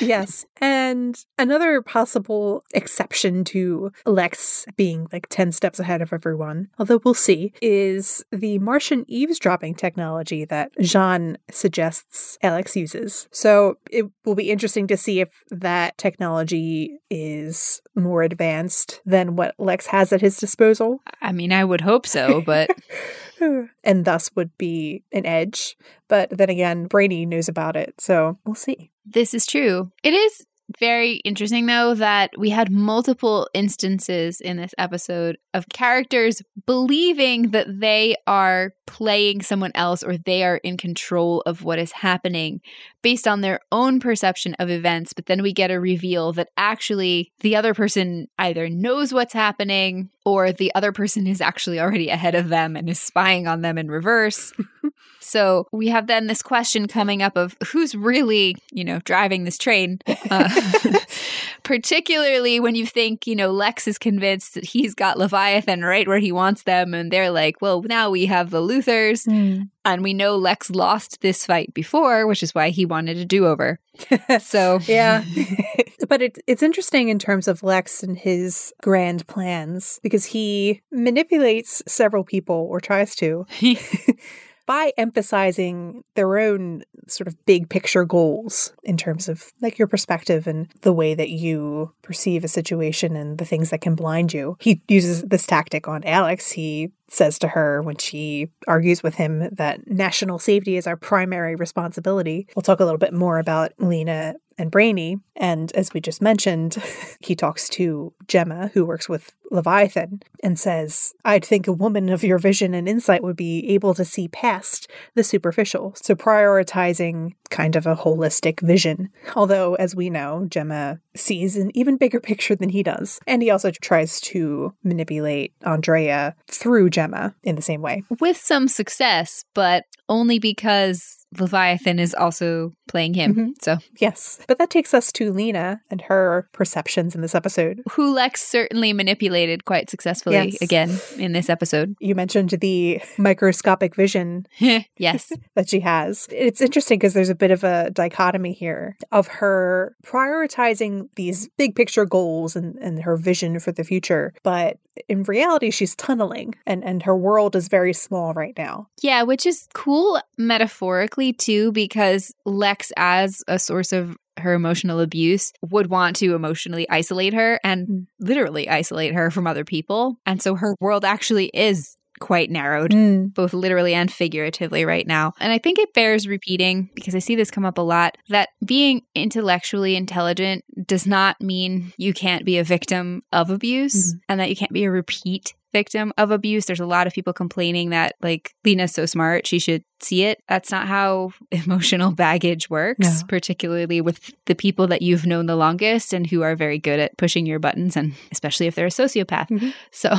yes. And another possible exception to Lex being like 10 steps ahead of everyone, although we'll see, is the Martian eavesdropping technology that J'onn suggests Alex uses. So it will be interesting to see if that technology is more advanced than what Lex has at his disposal. I mean, I would hope so, but and thus would be an edge. But then again, Brainy knows about it, so we'll see. this is true. It is very interesting, though, that we had multiple instances in this episode of characters believing that they are playing someone else or they are in control of what is happening based on their own perception of events. But then we get a reveal that actually the other person either knows what's happening or the other person is actually already ahead of them and is spying on them in reverse. so we have then this question coming up of who's really, you know, driving this train. Uh, particularly when you think, you know, Lex is convinced that he's got Leviathan right where he wants them. And they're like, well, now we have the Luthors. Mm. And we know Lex lost this fight before, which is why he wanted a do over. so, yeah. but it, it's interesting in terms of Lex and his grand plans because he manipulates several people or tries to by emphasizing their own sort of big picture goals in terms of like your perspective and the way that you perceive a situation and the things that can blind you. He uses this tactic on Alex. He says to her when she argues with him that national safety is our primary responsibility. We'll talk a little bit more about Lena and Brainy. And as we just mentioned, he talks to Gemma, who works with Leviathan, and says, I'd think a woman of your vision and insight would be able to see past the superficial. So prioritizing kind of a holistic vision. Although, as we know, Gemma sees an even bigger picture than he does. And he also tries to manipulate Andrea through Gemma in the same way. With some success, but only because Leviathan is also playing him. Mm-hmm. So, yes. But that takes us to Lena and her perceptions in this episode. Who Lex certainly manipulated quite successfully yes. again in this episode. You mentioned the microscopic vision. yes. that she has. It's interesting because there's a bit of a dichotomy here of her prioritizing these big picture goals and, and her vision for the future. But in reality, she's tunneling and, and her world is very small right now. Yeah, which is cool metaphorically too, because Lex, as a source of her emotional abuse would want to emotionally isolate her and mm. literally isolate her from other people. And so her world actually is quite narrowed, mm. both literally and figuratively right now. And I think it bears repeating because I see this come up a lot that being intellectually intelligent does not mean you can't be a victim of abuse mm-hmm. and that you can't be a repeat victim of abuse. There's a lot of people complaining that like Lena's so smart, she should see it. That's not how emotional baggage works, no. particularly with the people that you've known the longest and who are very good at pushing your buttons and especially if they're a sociopath. Mm-hmm. So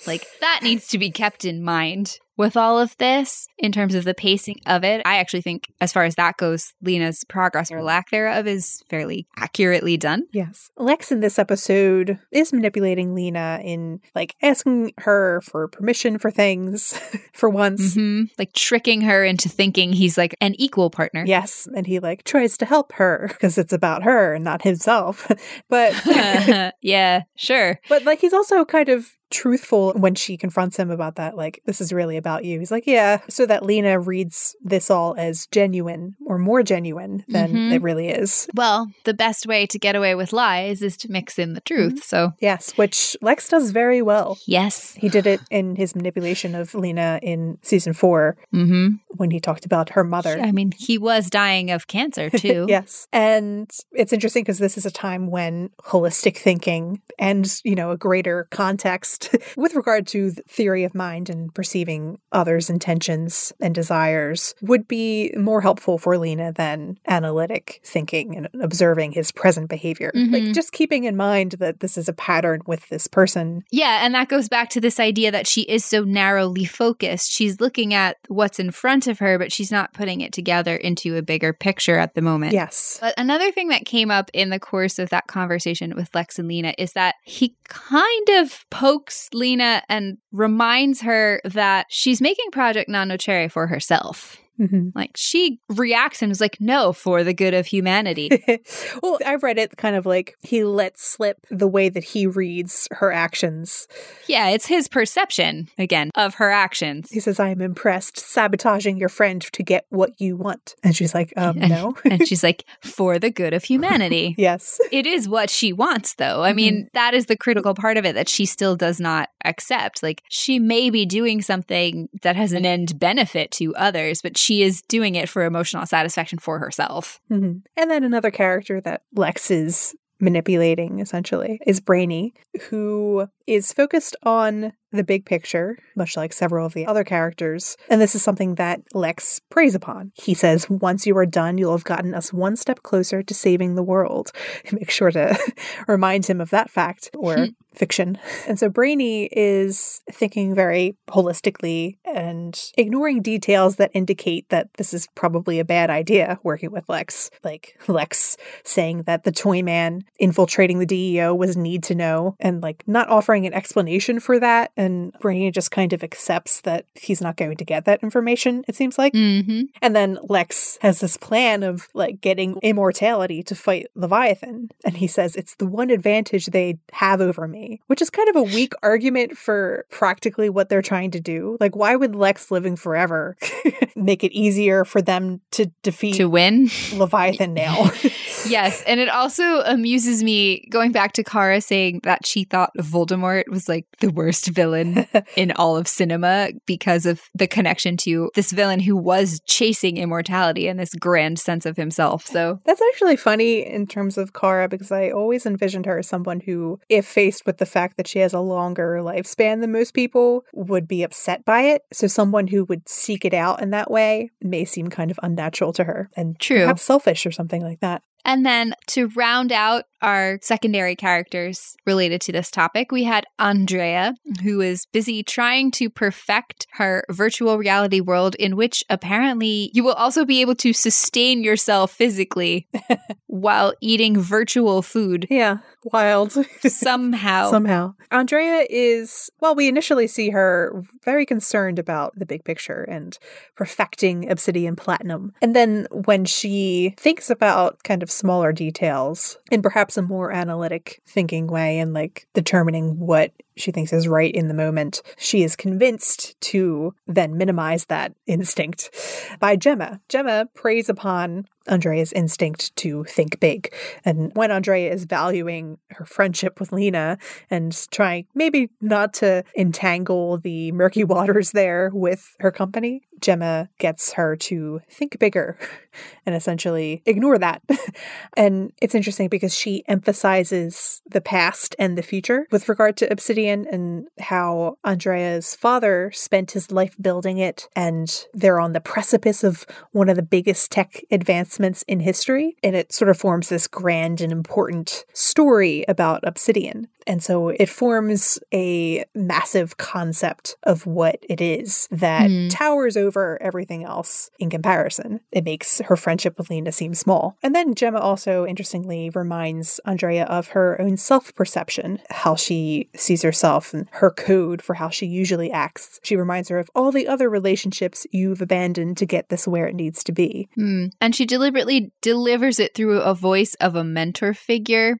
like that needs to be kept in mind with all of this in terms of the pacing of it. I actually think, as far as that goes, Lena's progress or lack thereof is fairly accurately done. Yes. Lex in this episode is manipulating Lena in like asking her for permission for things for once, mm-hmm. like tricking her into thinking he's like an equal partner. Yes. And he like tries to help her because it's about her and not himself. but yeah, sure. But like he's also kind of truthful when she confronts him about that like this is really about you. He's like yeah. So that lena reads this all as genuine or more genuine than mm-hmm. it really is. Well the best way to get away with lies is to mix in the truth mm-hmm. so yes which lex does very well. Yes. He did it in his manipulation of lena in season 4 mm-hmm. when he talked about her mother. I mean he was dying of cancer too. Yes. And it's interesting because this is a time when holistic thinking and you know a greater context with regard to theory of mind and perceiving others' intentions and desires would be more helpful for Lena than analytic thinking and observing his present behavior. Mm-hmm. Like just keeping in mind that this is a pattern with this person. Yeah, and that goes back to this idea that she is so narrowly focused. She's looking at what's in front of her, but she's not putting it together into a bigger picture at the moment. Yes. But another thing that came up in the course of that conversation with Lex and Lena is that he kind of pokes Lena and reminds her that she's making Project Non Nocere for herself. Mm-hmm. Like she reacts and is like, no, for the good of humanity. well, I've read it kind of like he lets slip the way that he reads her actions. Yeah, it's his perception, again, of her actions. He says, I am impressed, sabotaging your friend to get what you want. And she's like, um, no. and she's like, for the good of humanity. yes. It is what she wants, though. I mean, mm-hmm. that is the critical part of it that she still does not accept. Like, she may be doing something that has an end benefit to others, but she she is doing it for emotional satisfaction for herself. Mm-hmm. And then another character that Lex is manipulating essentially is Brainy, who is focused on the big picture, much like several of the other characters. And this is something that Lex preys upon. He says, Once you are done, you'll have gotten us one step closer to saving the world. Make sure to remind him of that fact or hmm. fiction. And so Brainy is thinking very holistically and ignoring details that indicate that this is probably a bad idea working with Lex. Like Lex saying that the toy man infiltrating the DEO was need to know and like not offering an explanation for that and Brainy just kind of accepts that he's not going to get that information, it seems like. Mm-hmm. And then Lex has this plan of like getting immortality to fight Leviathan. And he says it's the one advantage they have over me, which is kind of a weak argument for practically what they're trying to do. Like, why would Lex living forever make it easier for them to defeat To win? Leviathan now? yes. And it also amuses me going back to Kara saying that she thought Voldemort was like the worst villain in all of cinema because of the connection to this villain who was chasing immortality and this grand sense of himself. So That's actually funny in terms of Kara because I always envisioned her as someone who, if faced with the fact that she has a longer lifespan than most people, would be upset by it. So someone who would seek it out in that way may seem kind of unnatural to her and True. perhaps selfish or something like that. And then to round out our secondary characters related to this topic, we had Andrea, who is busy trying to perfect her virtual reality world in which apparently you will also be able to sustain yourself physically while eating virtual food Yeah, wild. somehow. Somehow. Andrea is, well, we initially see her very concerned about the big picture and perfecting obsidian platinum. And then when she thinks about kind of smaller details in perhaps a more analytic thinking way and like determining what she thinks is right in the moment, she is convinced to then minimize that instinct by Gemma. Gemma preys upon Andrea's instinct to think big. And when Andrea is valuing her friendship with Lena and trying maybe not to entangle the murky waters there with her company, Gemma gets her to think bigger and essentially ignore that. and it's interesting because she emphasizes the past and the future with regard to Obsidian and how Andrea's father spent his life building it and they're on the precipice of one of the biggest tech advancements in history. And it sort of forms this grand and important story about Obsidian. And so it forms a massive concept of what it is that Hmm. towers over everything else in comparison. It makes her friendship with Lena seem small. And then Gemma also, interestingly, reminds Andrea of her own self perception, how she sees herself and her code for how she usually acts. She reminds her of all the other relationships you've abandoned to get this where it needs to be. Hmm. And she deliberately delivers it through a voice of a mentor figure,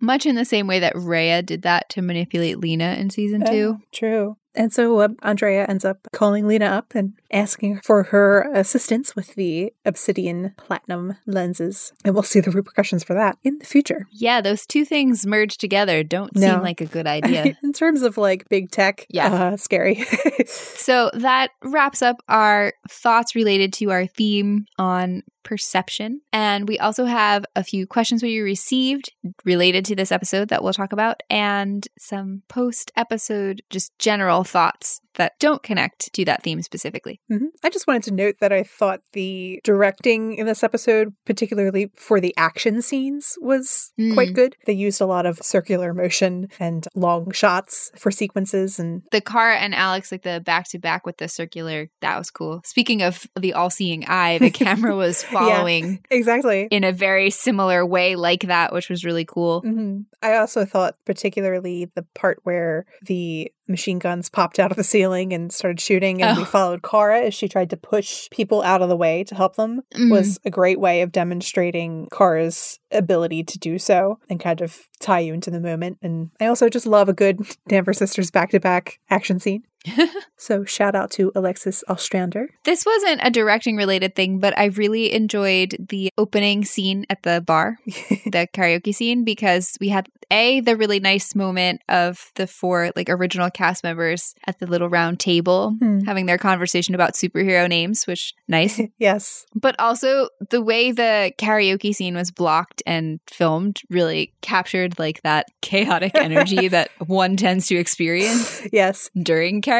much in the same way that Rhea did that to manipulate Lena in season two. Oh, true. And so uh, Andrea ends up calling Lena up and asking for her assistance with the obsidian platinum lenses. And we'll see the repercussions for that in the future. Yeah, those two things merged together don't No. seem like a good idea. in terms of like big tech, Yeah. uh, scary. so that wraps up our thoughts related to our theme on perception. And we also have a few questions we received related to this episode that we'll talk about, and some post episode, just general thoughts that don't connect to that theme specifically. Mhm. I just wanted to note that I thought the directing in this episode, particularly for the action scenes, was quite Mm. good. They used a lot of circular motion and long shots for sequences and The car and Alex, like the back to back with the circular, that was cool. Speaking of the all seeing eye, the camera was following exactly. in a very similar way, like that, which was really cool. hmm I also thought, particularly the part where the machine guns popped out of the ceiling and started shooting, and we Oh. followed Kara as she tried to push people out of the way to help them, Mhm. was a great way of demonstrating Kara's ability to do so and kind of tie you into the moment. And I also just love a good Danvers Sisters back to back action scene. so shout out to Alexis Ostrander. This wasn't a directing related thing, but I really enjoyed the opening scene at the bar, the karaoke scene, because we had a the really nice moment of the four like original cast members at the little round table Hmm. having their conversation about superhero names, which nice. yes. But also the way the karaoke scene was blocked and filmed really captured like that chaotic energy that one tends to experience Yes. during karaoke.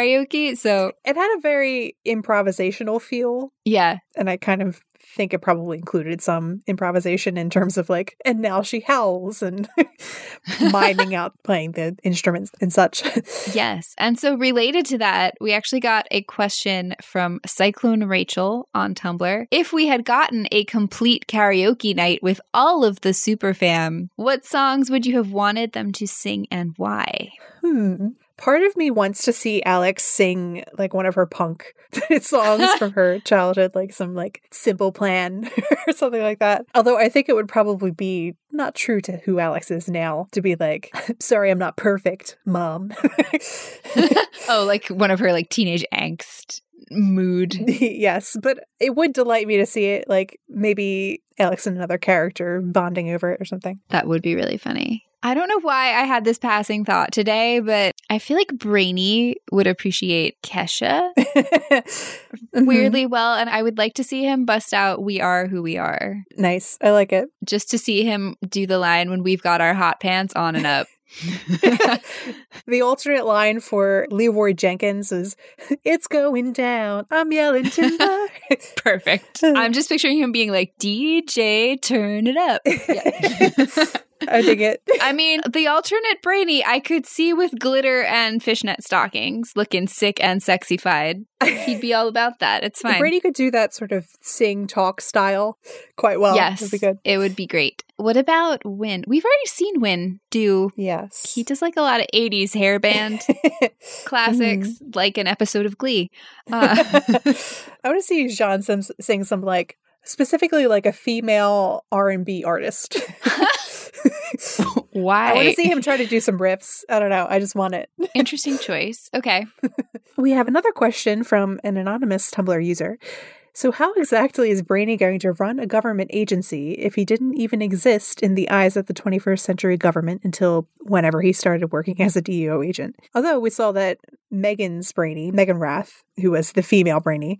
So, It had a very improvisational feel, yeah, and I kind of think it probably included some improvisation in terms of like, and now she howls and miming out playing the instruments and such. yes. And so, related to that, we actually got a question from Cyclone Rachel on Tumblr. If we had gotten a complete karaoke night with all of the super fam, what songs would you have wanted them to sing and why? Hmm. Part of me wants to see Alex sing like one of her punk songs from her childhood, like some like simple plan or something like that. Although I think it would probably be not true to who Alex is now to be like, sorry, I'm not perfect, mom. oh, like one of her like teenage angst mood. yes, but it would delight me to see it like maybe Alex and another character bonding over it or something. That would be really funny. I don't know why I had this passing thought today, but I feel like Brainy would appreciate Kesha weirdly mm-hmm. well, and I would like to see him bust out "We Are Who We Are," Nice. I like it. just to see him do the line when we've got our hot pants on and up. the alternate line for Leroy Jenkins is "It's going down. I'm yelling timber." Perfect. I'm just picturing him being like, "DJ, turn it up." Yeah. I dig it. I mean, the alternate Brainy I could see with glitter and fishnet stockings, looking sick and sexified. He'd be all about that. It's fine. Brainy could do that sort of sing talk style quite well. yes, That'd be good. it would be great. What about Winn? We've already seen Winn do. Yes. He does like a lot of '80s hair band classics, like an episode of Glee. Uh, I want to see J'onn sing some like specifically like a female R and B artist. Why? I want to see him try to do some riffs. I don't know. I just want it. Interesting choice. Okay. We have another question from an anonymous Tumblr user. So, how exactly is Brainy going to run a government agency if he didn't even exist in the eyes of the 21st century government until whenever he started working as a DEO agent? Although we saw that Meaghan's Brainy, Meaghan Rath, who was the female Brainy,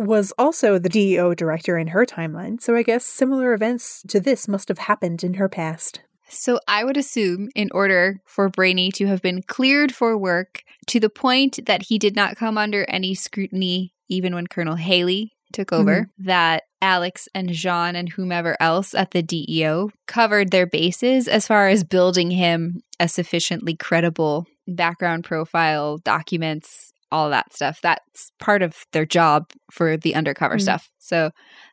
was also the DEO director in her timeline. So, I guess similar events to this must have happened in her past. So I would assume, in order for Brainy to have been cleared for work to the point that he did not come under any scrutiny, even when Colonel Haley took mm-hmm. over, that Alex and J'onn and whomever else at the DEO covered their bases as far as building him a sufficiently credible background profile, documents, all that stuff. That's part of their job for the undercover Mhm. stuff. So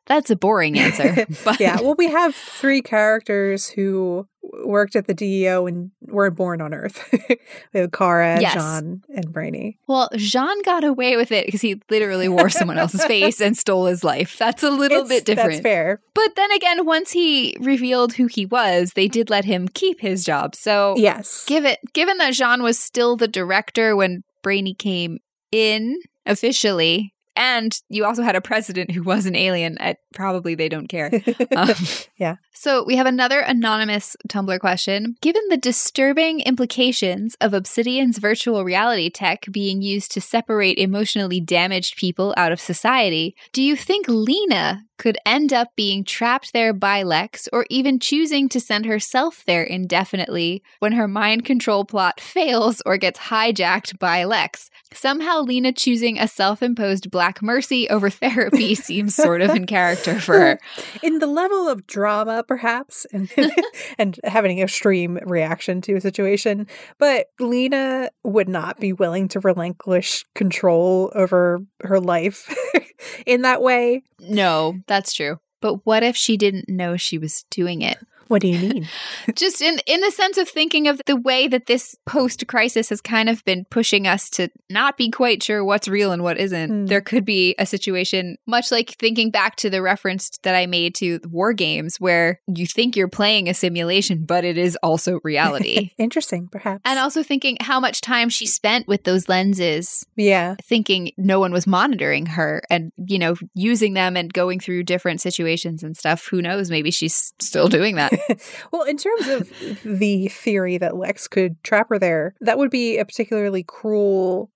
that's a boring answer. But yeah, well, we have three characters who worked at the DEO and were born on Earth. we have Kara, Yes. J'onn, and Brainy. Well, J'onn got away with it because he literally wore someone else's face and stole his life. That's a little It's- bit different. That's fair. But then again, once he revealed who he was, they did let him keep his job. So, Yes. give it, given that J'onn was still the director when Brainy came in officially, and you also had a president who was an alien, I, probably they don't care. Um, Yeah. So we have another anonymous Tumblr question. Given the disturbing implications of Obsidian's virtual reality tech being used to separate emotionally damaged people out of society, do you think Lena could end up being trapped there by Lex or even choosing to send herself there indefinitely when her mind control plot fails or gets hijacked by Lex? Somehow Lena choosing a self-imposed black mercy over therapy seems sort of in character for her. In the level of drama, perhaps, and and having an extreme reaction to a situation, but Lena would not be willing to relinquish control over her life in that way. No, that's true. But what if she didn't know she was doing it? What do you mean? Just in in the sense of thinking of the way that this post crisis has kind of been pushing us to not be quite sure what's real and what isn't. Mm. There could be a situation much like thinking back to the reference that I made to war games where you think you're playing a simulation but it is also reality. Interesting, perhaps. and also thinking how much time she spent with those lenses yeah. thinking no one was monitoring her and you know using them and going through different situations and stuff who knows maybe she's still doing that well, in terms of the theory that Lex could trap her there, that would be a particularly cruel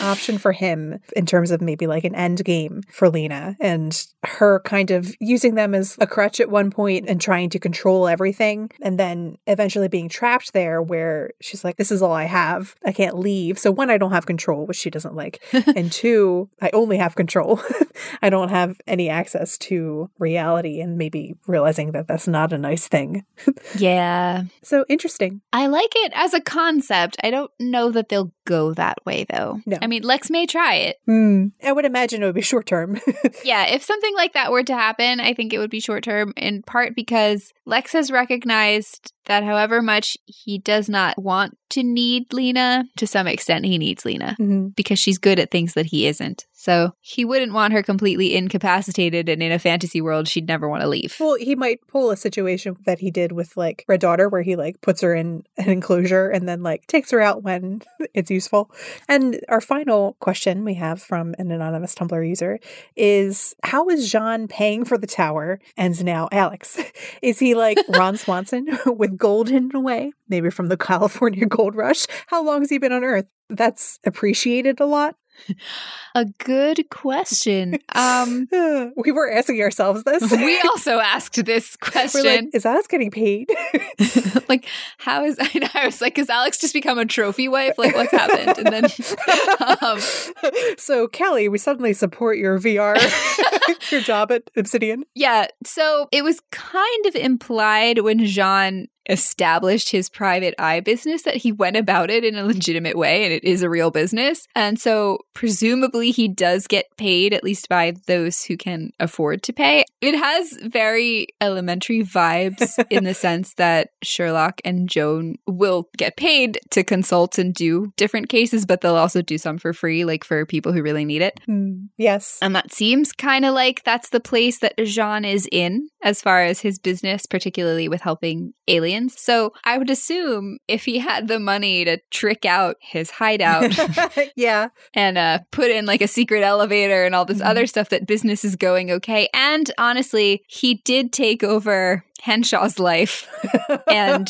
option for him in terms of maybe like an end game for Lena and her kind of using them as a crutch at one point and trying to control everything and then eventually being trapped there where she's like this is all I have. I can't leave. So one I don't have control which she doesn't like and two I only have control. I don't have any access to reality and maybe realizing that that's not a nice thing. Yeah. So interesting. I like it as a concept. I don't know that they'll go that way though No. i mean lex may try it Hmm. I would imagine it would be short term yeah if something like that were to happen i think it would be short term in part because lex has recognized that however much he does not want to need lena to some extent he needs lena Mhm. because she's good at things that he isn't. So he wouldn't want her completely incapacitated and in a fantasy world she'd never want to leave. Well, he might pull a situation that he did with like Red Daughter, where he like puts her in an enclosure and then like takes her out when it's useful. And our final question we have from an anonymous Tumblr user is How is J'onn paying for the tower and now Alex? Is he like Ron Swanson with gold hidden away? Maybe from the California gold rush? How long has he been on Earth? That's appreciated a lot. A good question. Um we were asking ourselves this. we also asked this question. like, is Alex getting paid? like, how is I I was like, has Alex just become a trophy wife? Like what's happened? And then um so Kelly, we suddenly support your VR, your job at Obsidian. Yeah. So it was kind of implied when J'onn established his private eye business that he went about it in a legitimate way and it is a real business. And so presumably he does get paid at least by those who can afford to pay. It has very elementary vibes in the sense that Sherlock and Joan will get paid to consult and do different cases, but they'll also do some for free, like for people who really need it. Hmm, yes. And that seems kind of like that's the place that J'onn is in as far as his business, particularly with helping aliens. So I would assume if he had the money to trick out his hideout yeah. and uh, put in like a secret elevator and all this Mhm. other stuff, that business is going okay. And honestly, he did take over Henshaw's life. And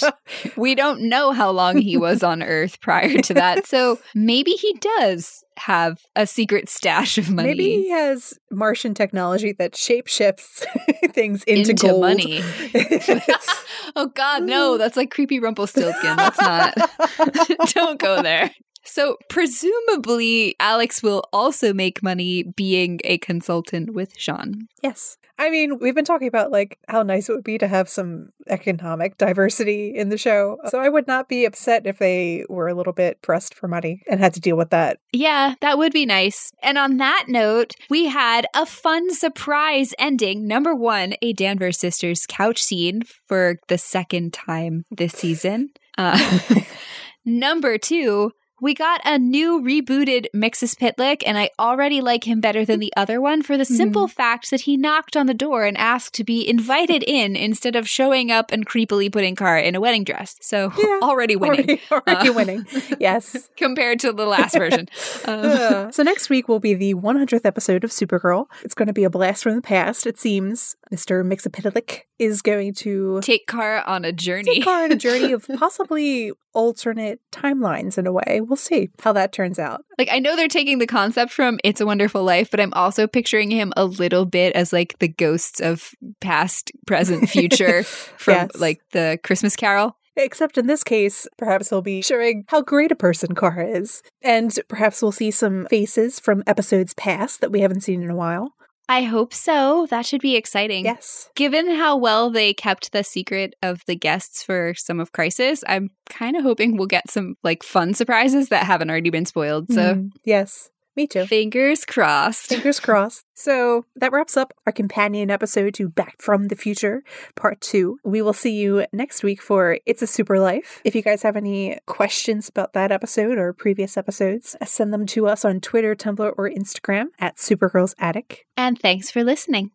we don't know how long he was on Earth prior to that. So maybe he does have a secret stash of money. Maybe he has Martian technology that shapeshifts things into, into gold. money. oh God, no! Mm. That's like creepy Rumpelstiltskin. That's not. Don't go there. So presumably, Alex will also make money being a consultant with J'onn. yes. I mean, we've been talking about like how nice it would be to have some economic diversity in the show. So I would not be upset if they were a little bit pressed for money and had to deal with that. Yeah, that would be nice. And on that note, we had a fun surprise ending. Number one, a Danvers sisters couch scene for the second time this season. Uh, number two, we got a new rebooted Mxyzptlk, and I already like him better than the other one for the simple fact that he knocked on the door and asked to be invited in instead of showing up and creepily putting Kara in a wedding dress. So Yeah, already winning Already, already Uh, winning. Yes. compared to the last version. Um, Uh, so next week will be the 100th episode of Supergirl. It's going to be a blast from the past, it seems. Mr. Mxyzptlk is going to take Kara on a journey. take her on a journey of possibly alternate timelines in a way. We'll see how that turns out. Like I know they're taking the concept from It's a Wonderful Life, but I'm also picturing him a little bit as like the ghosts of past, present, future from Yes. like the Christmas Carol. Except in this case, perhaps he'll be showing how great a person Kara is. And perhaps we'll see some faces from episodes past that we haven't seen in a while. I hope so. That should be exciting. Yes. Given how well they kept the secret of the guests for some of Crisis, I'm kind of hoping we'll get some like fun surprises that haven't already been spoiled. So Mm, yes. Me too. Fingers crossed. Fingers crossed. So that wraps up our companion episode to Back from the Future, part two. We will see you next week for It's a Super Life. If you guys have any questions about that episode or previous episodes, send them to us on Twitter, Tumblr, or Instagram at Supergirls Attic. And thanks for listening.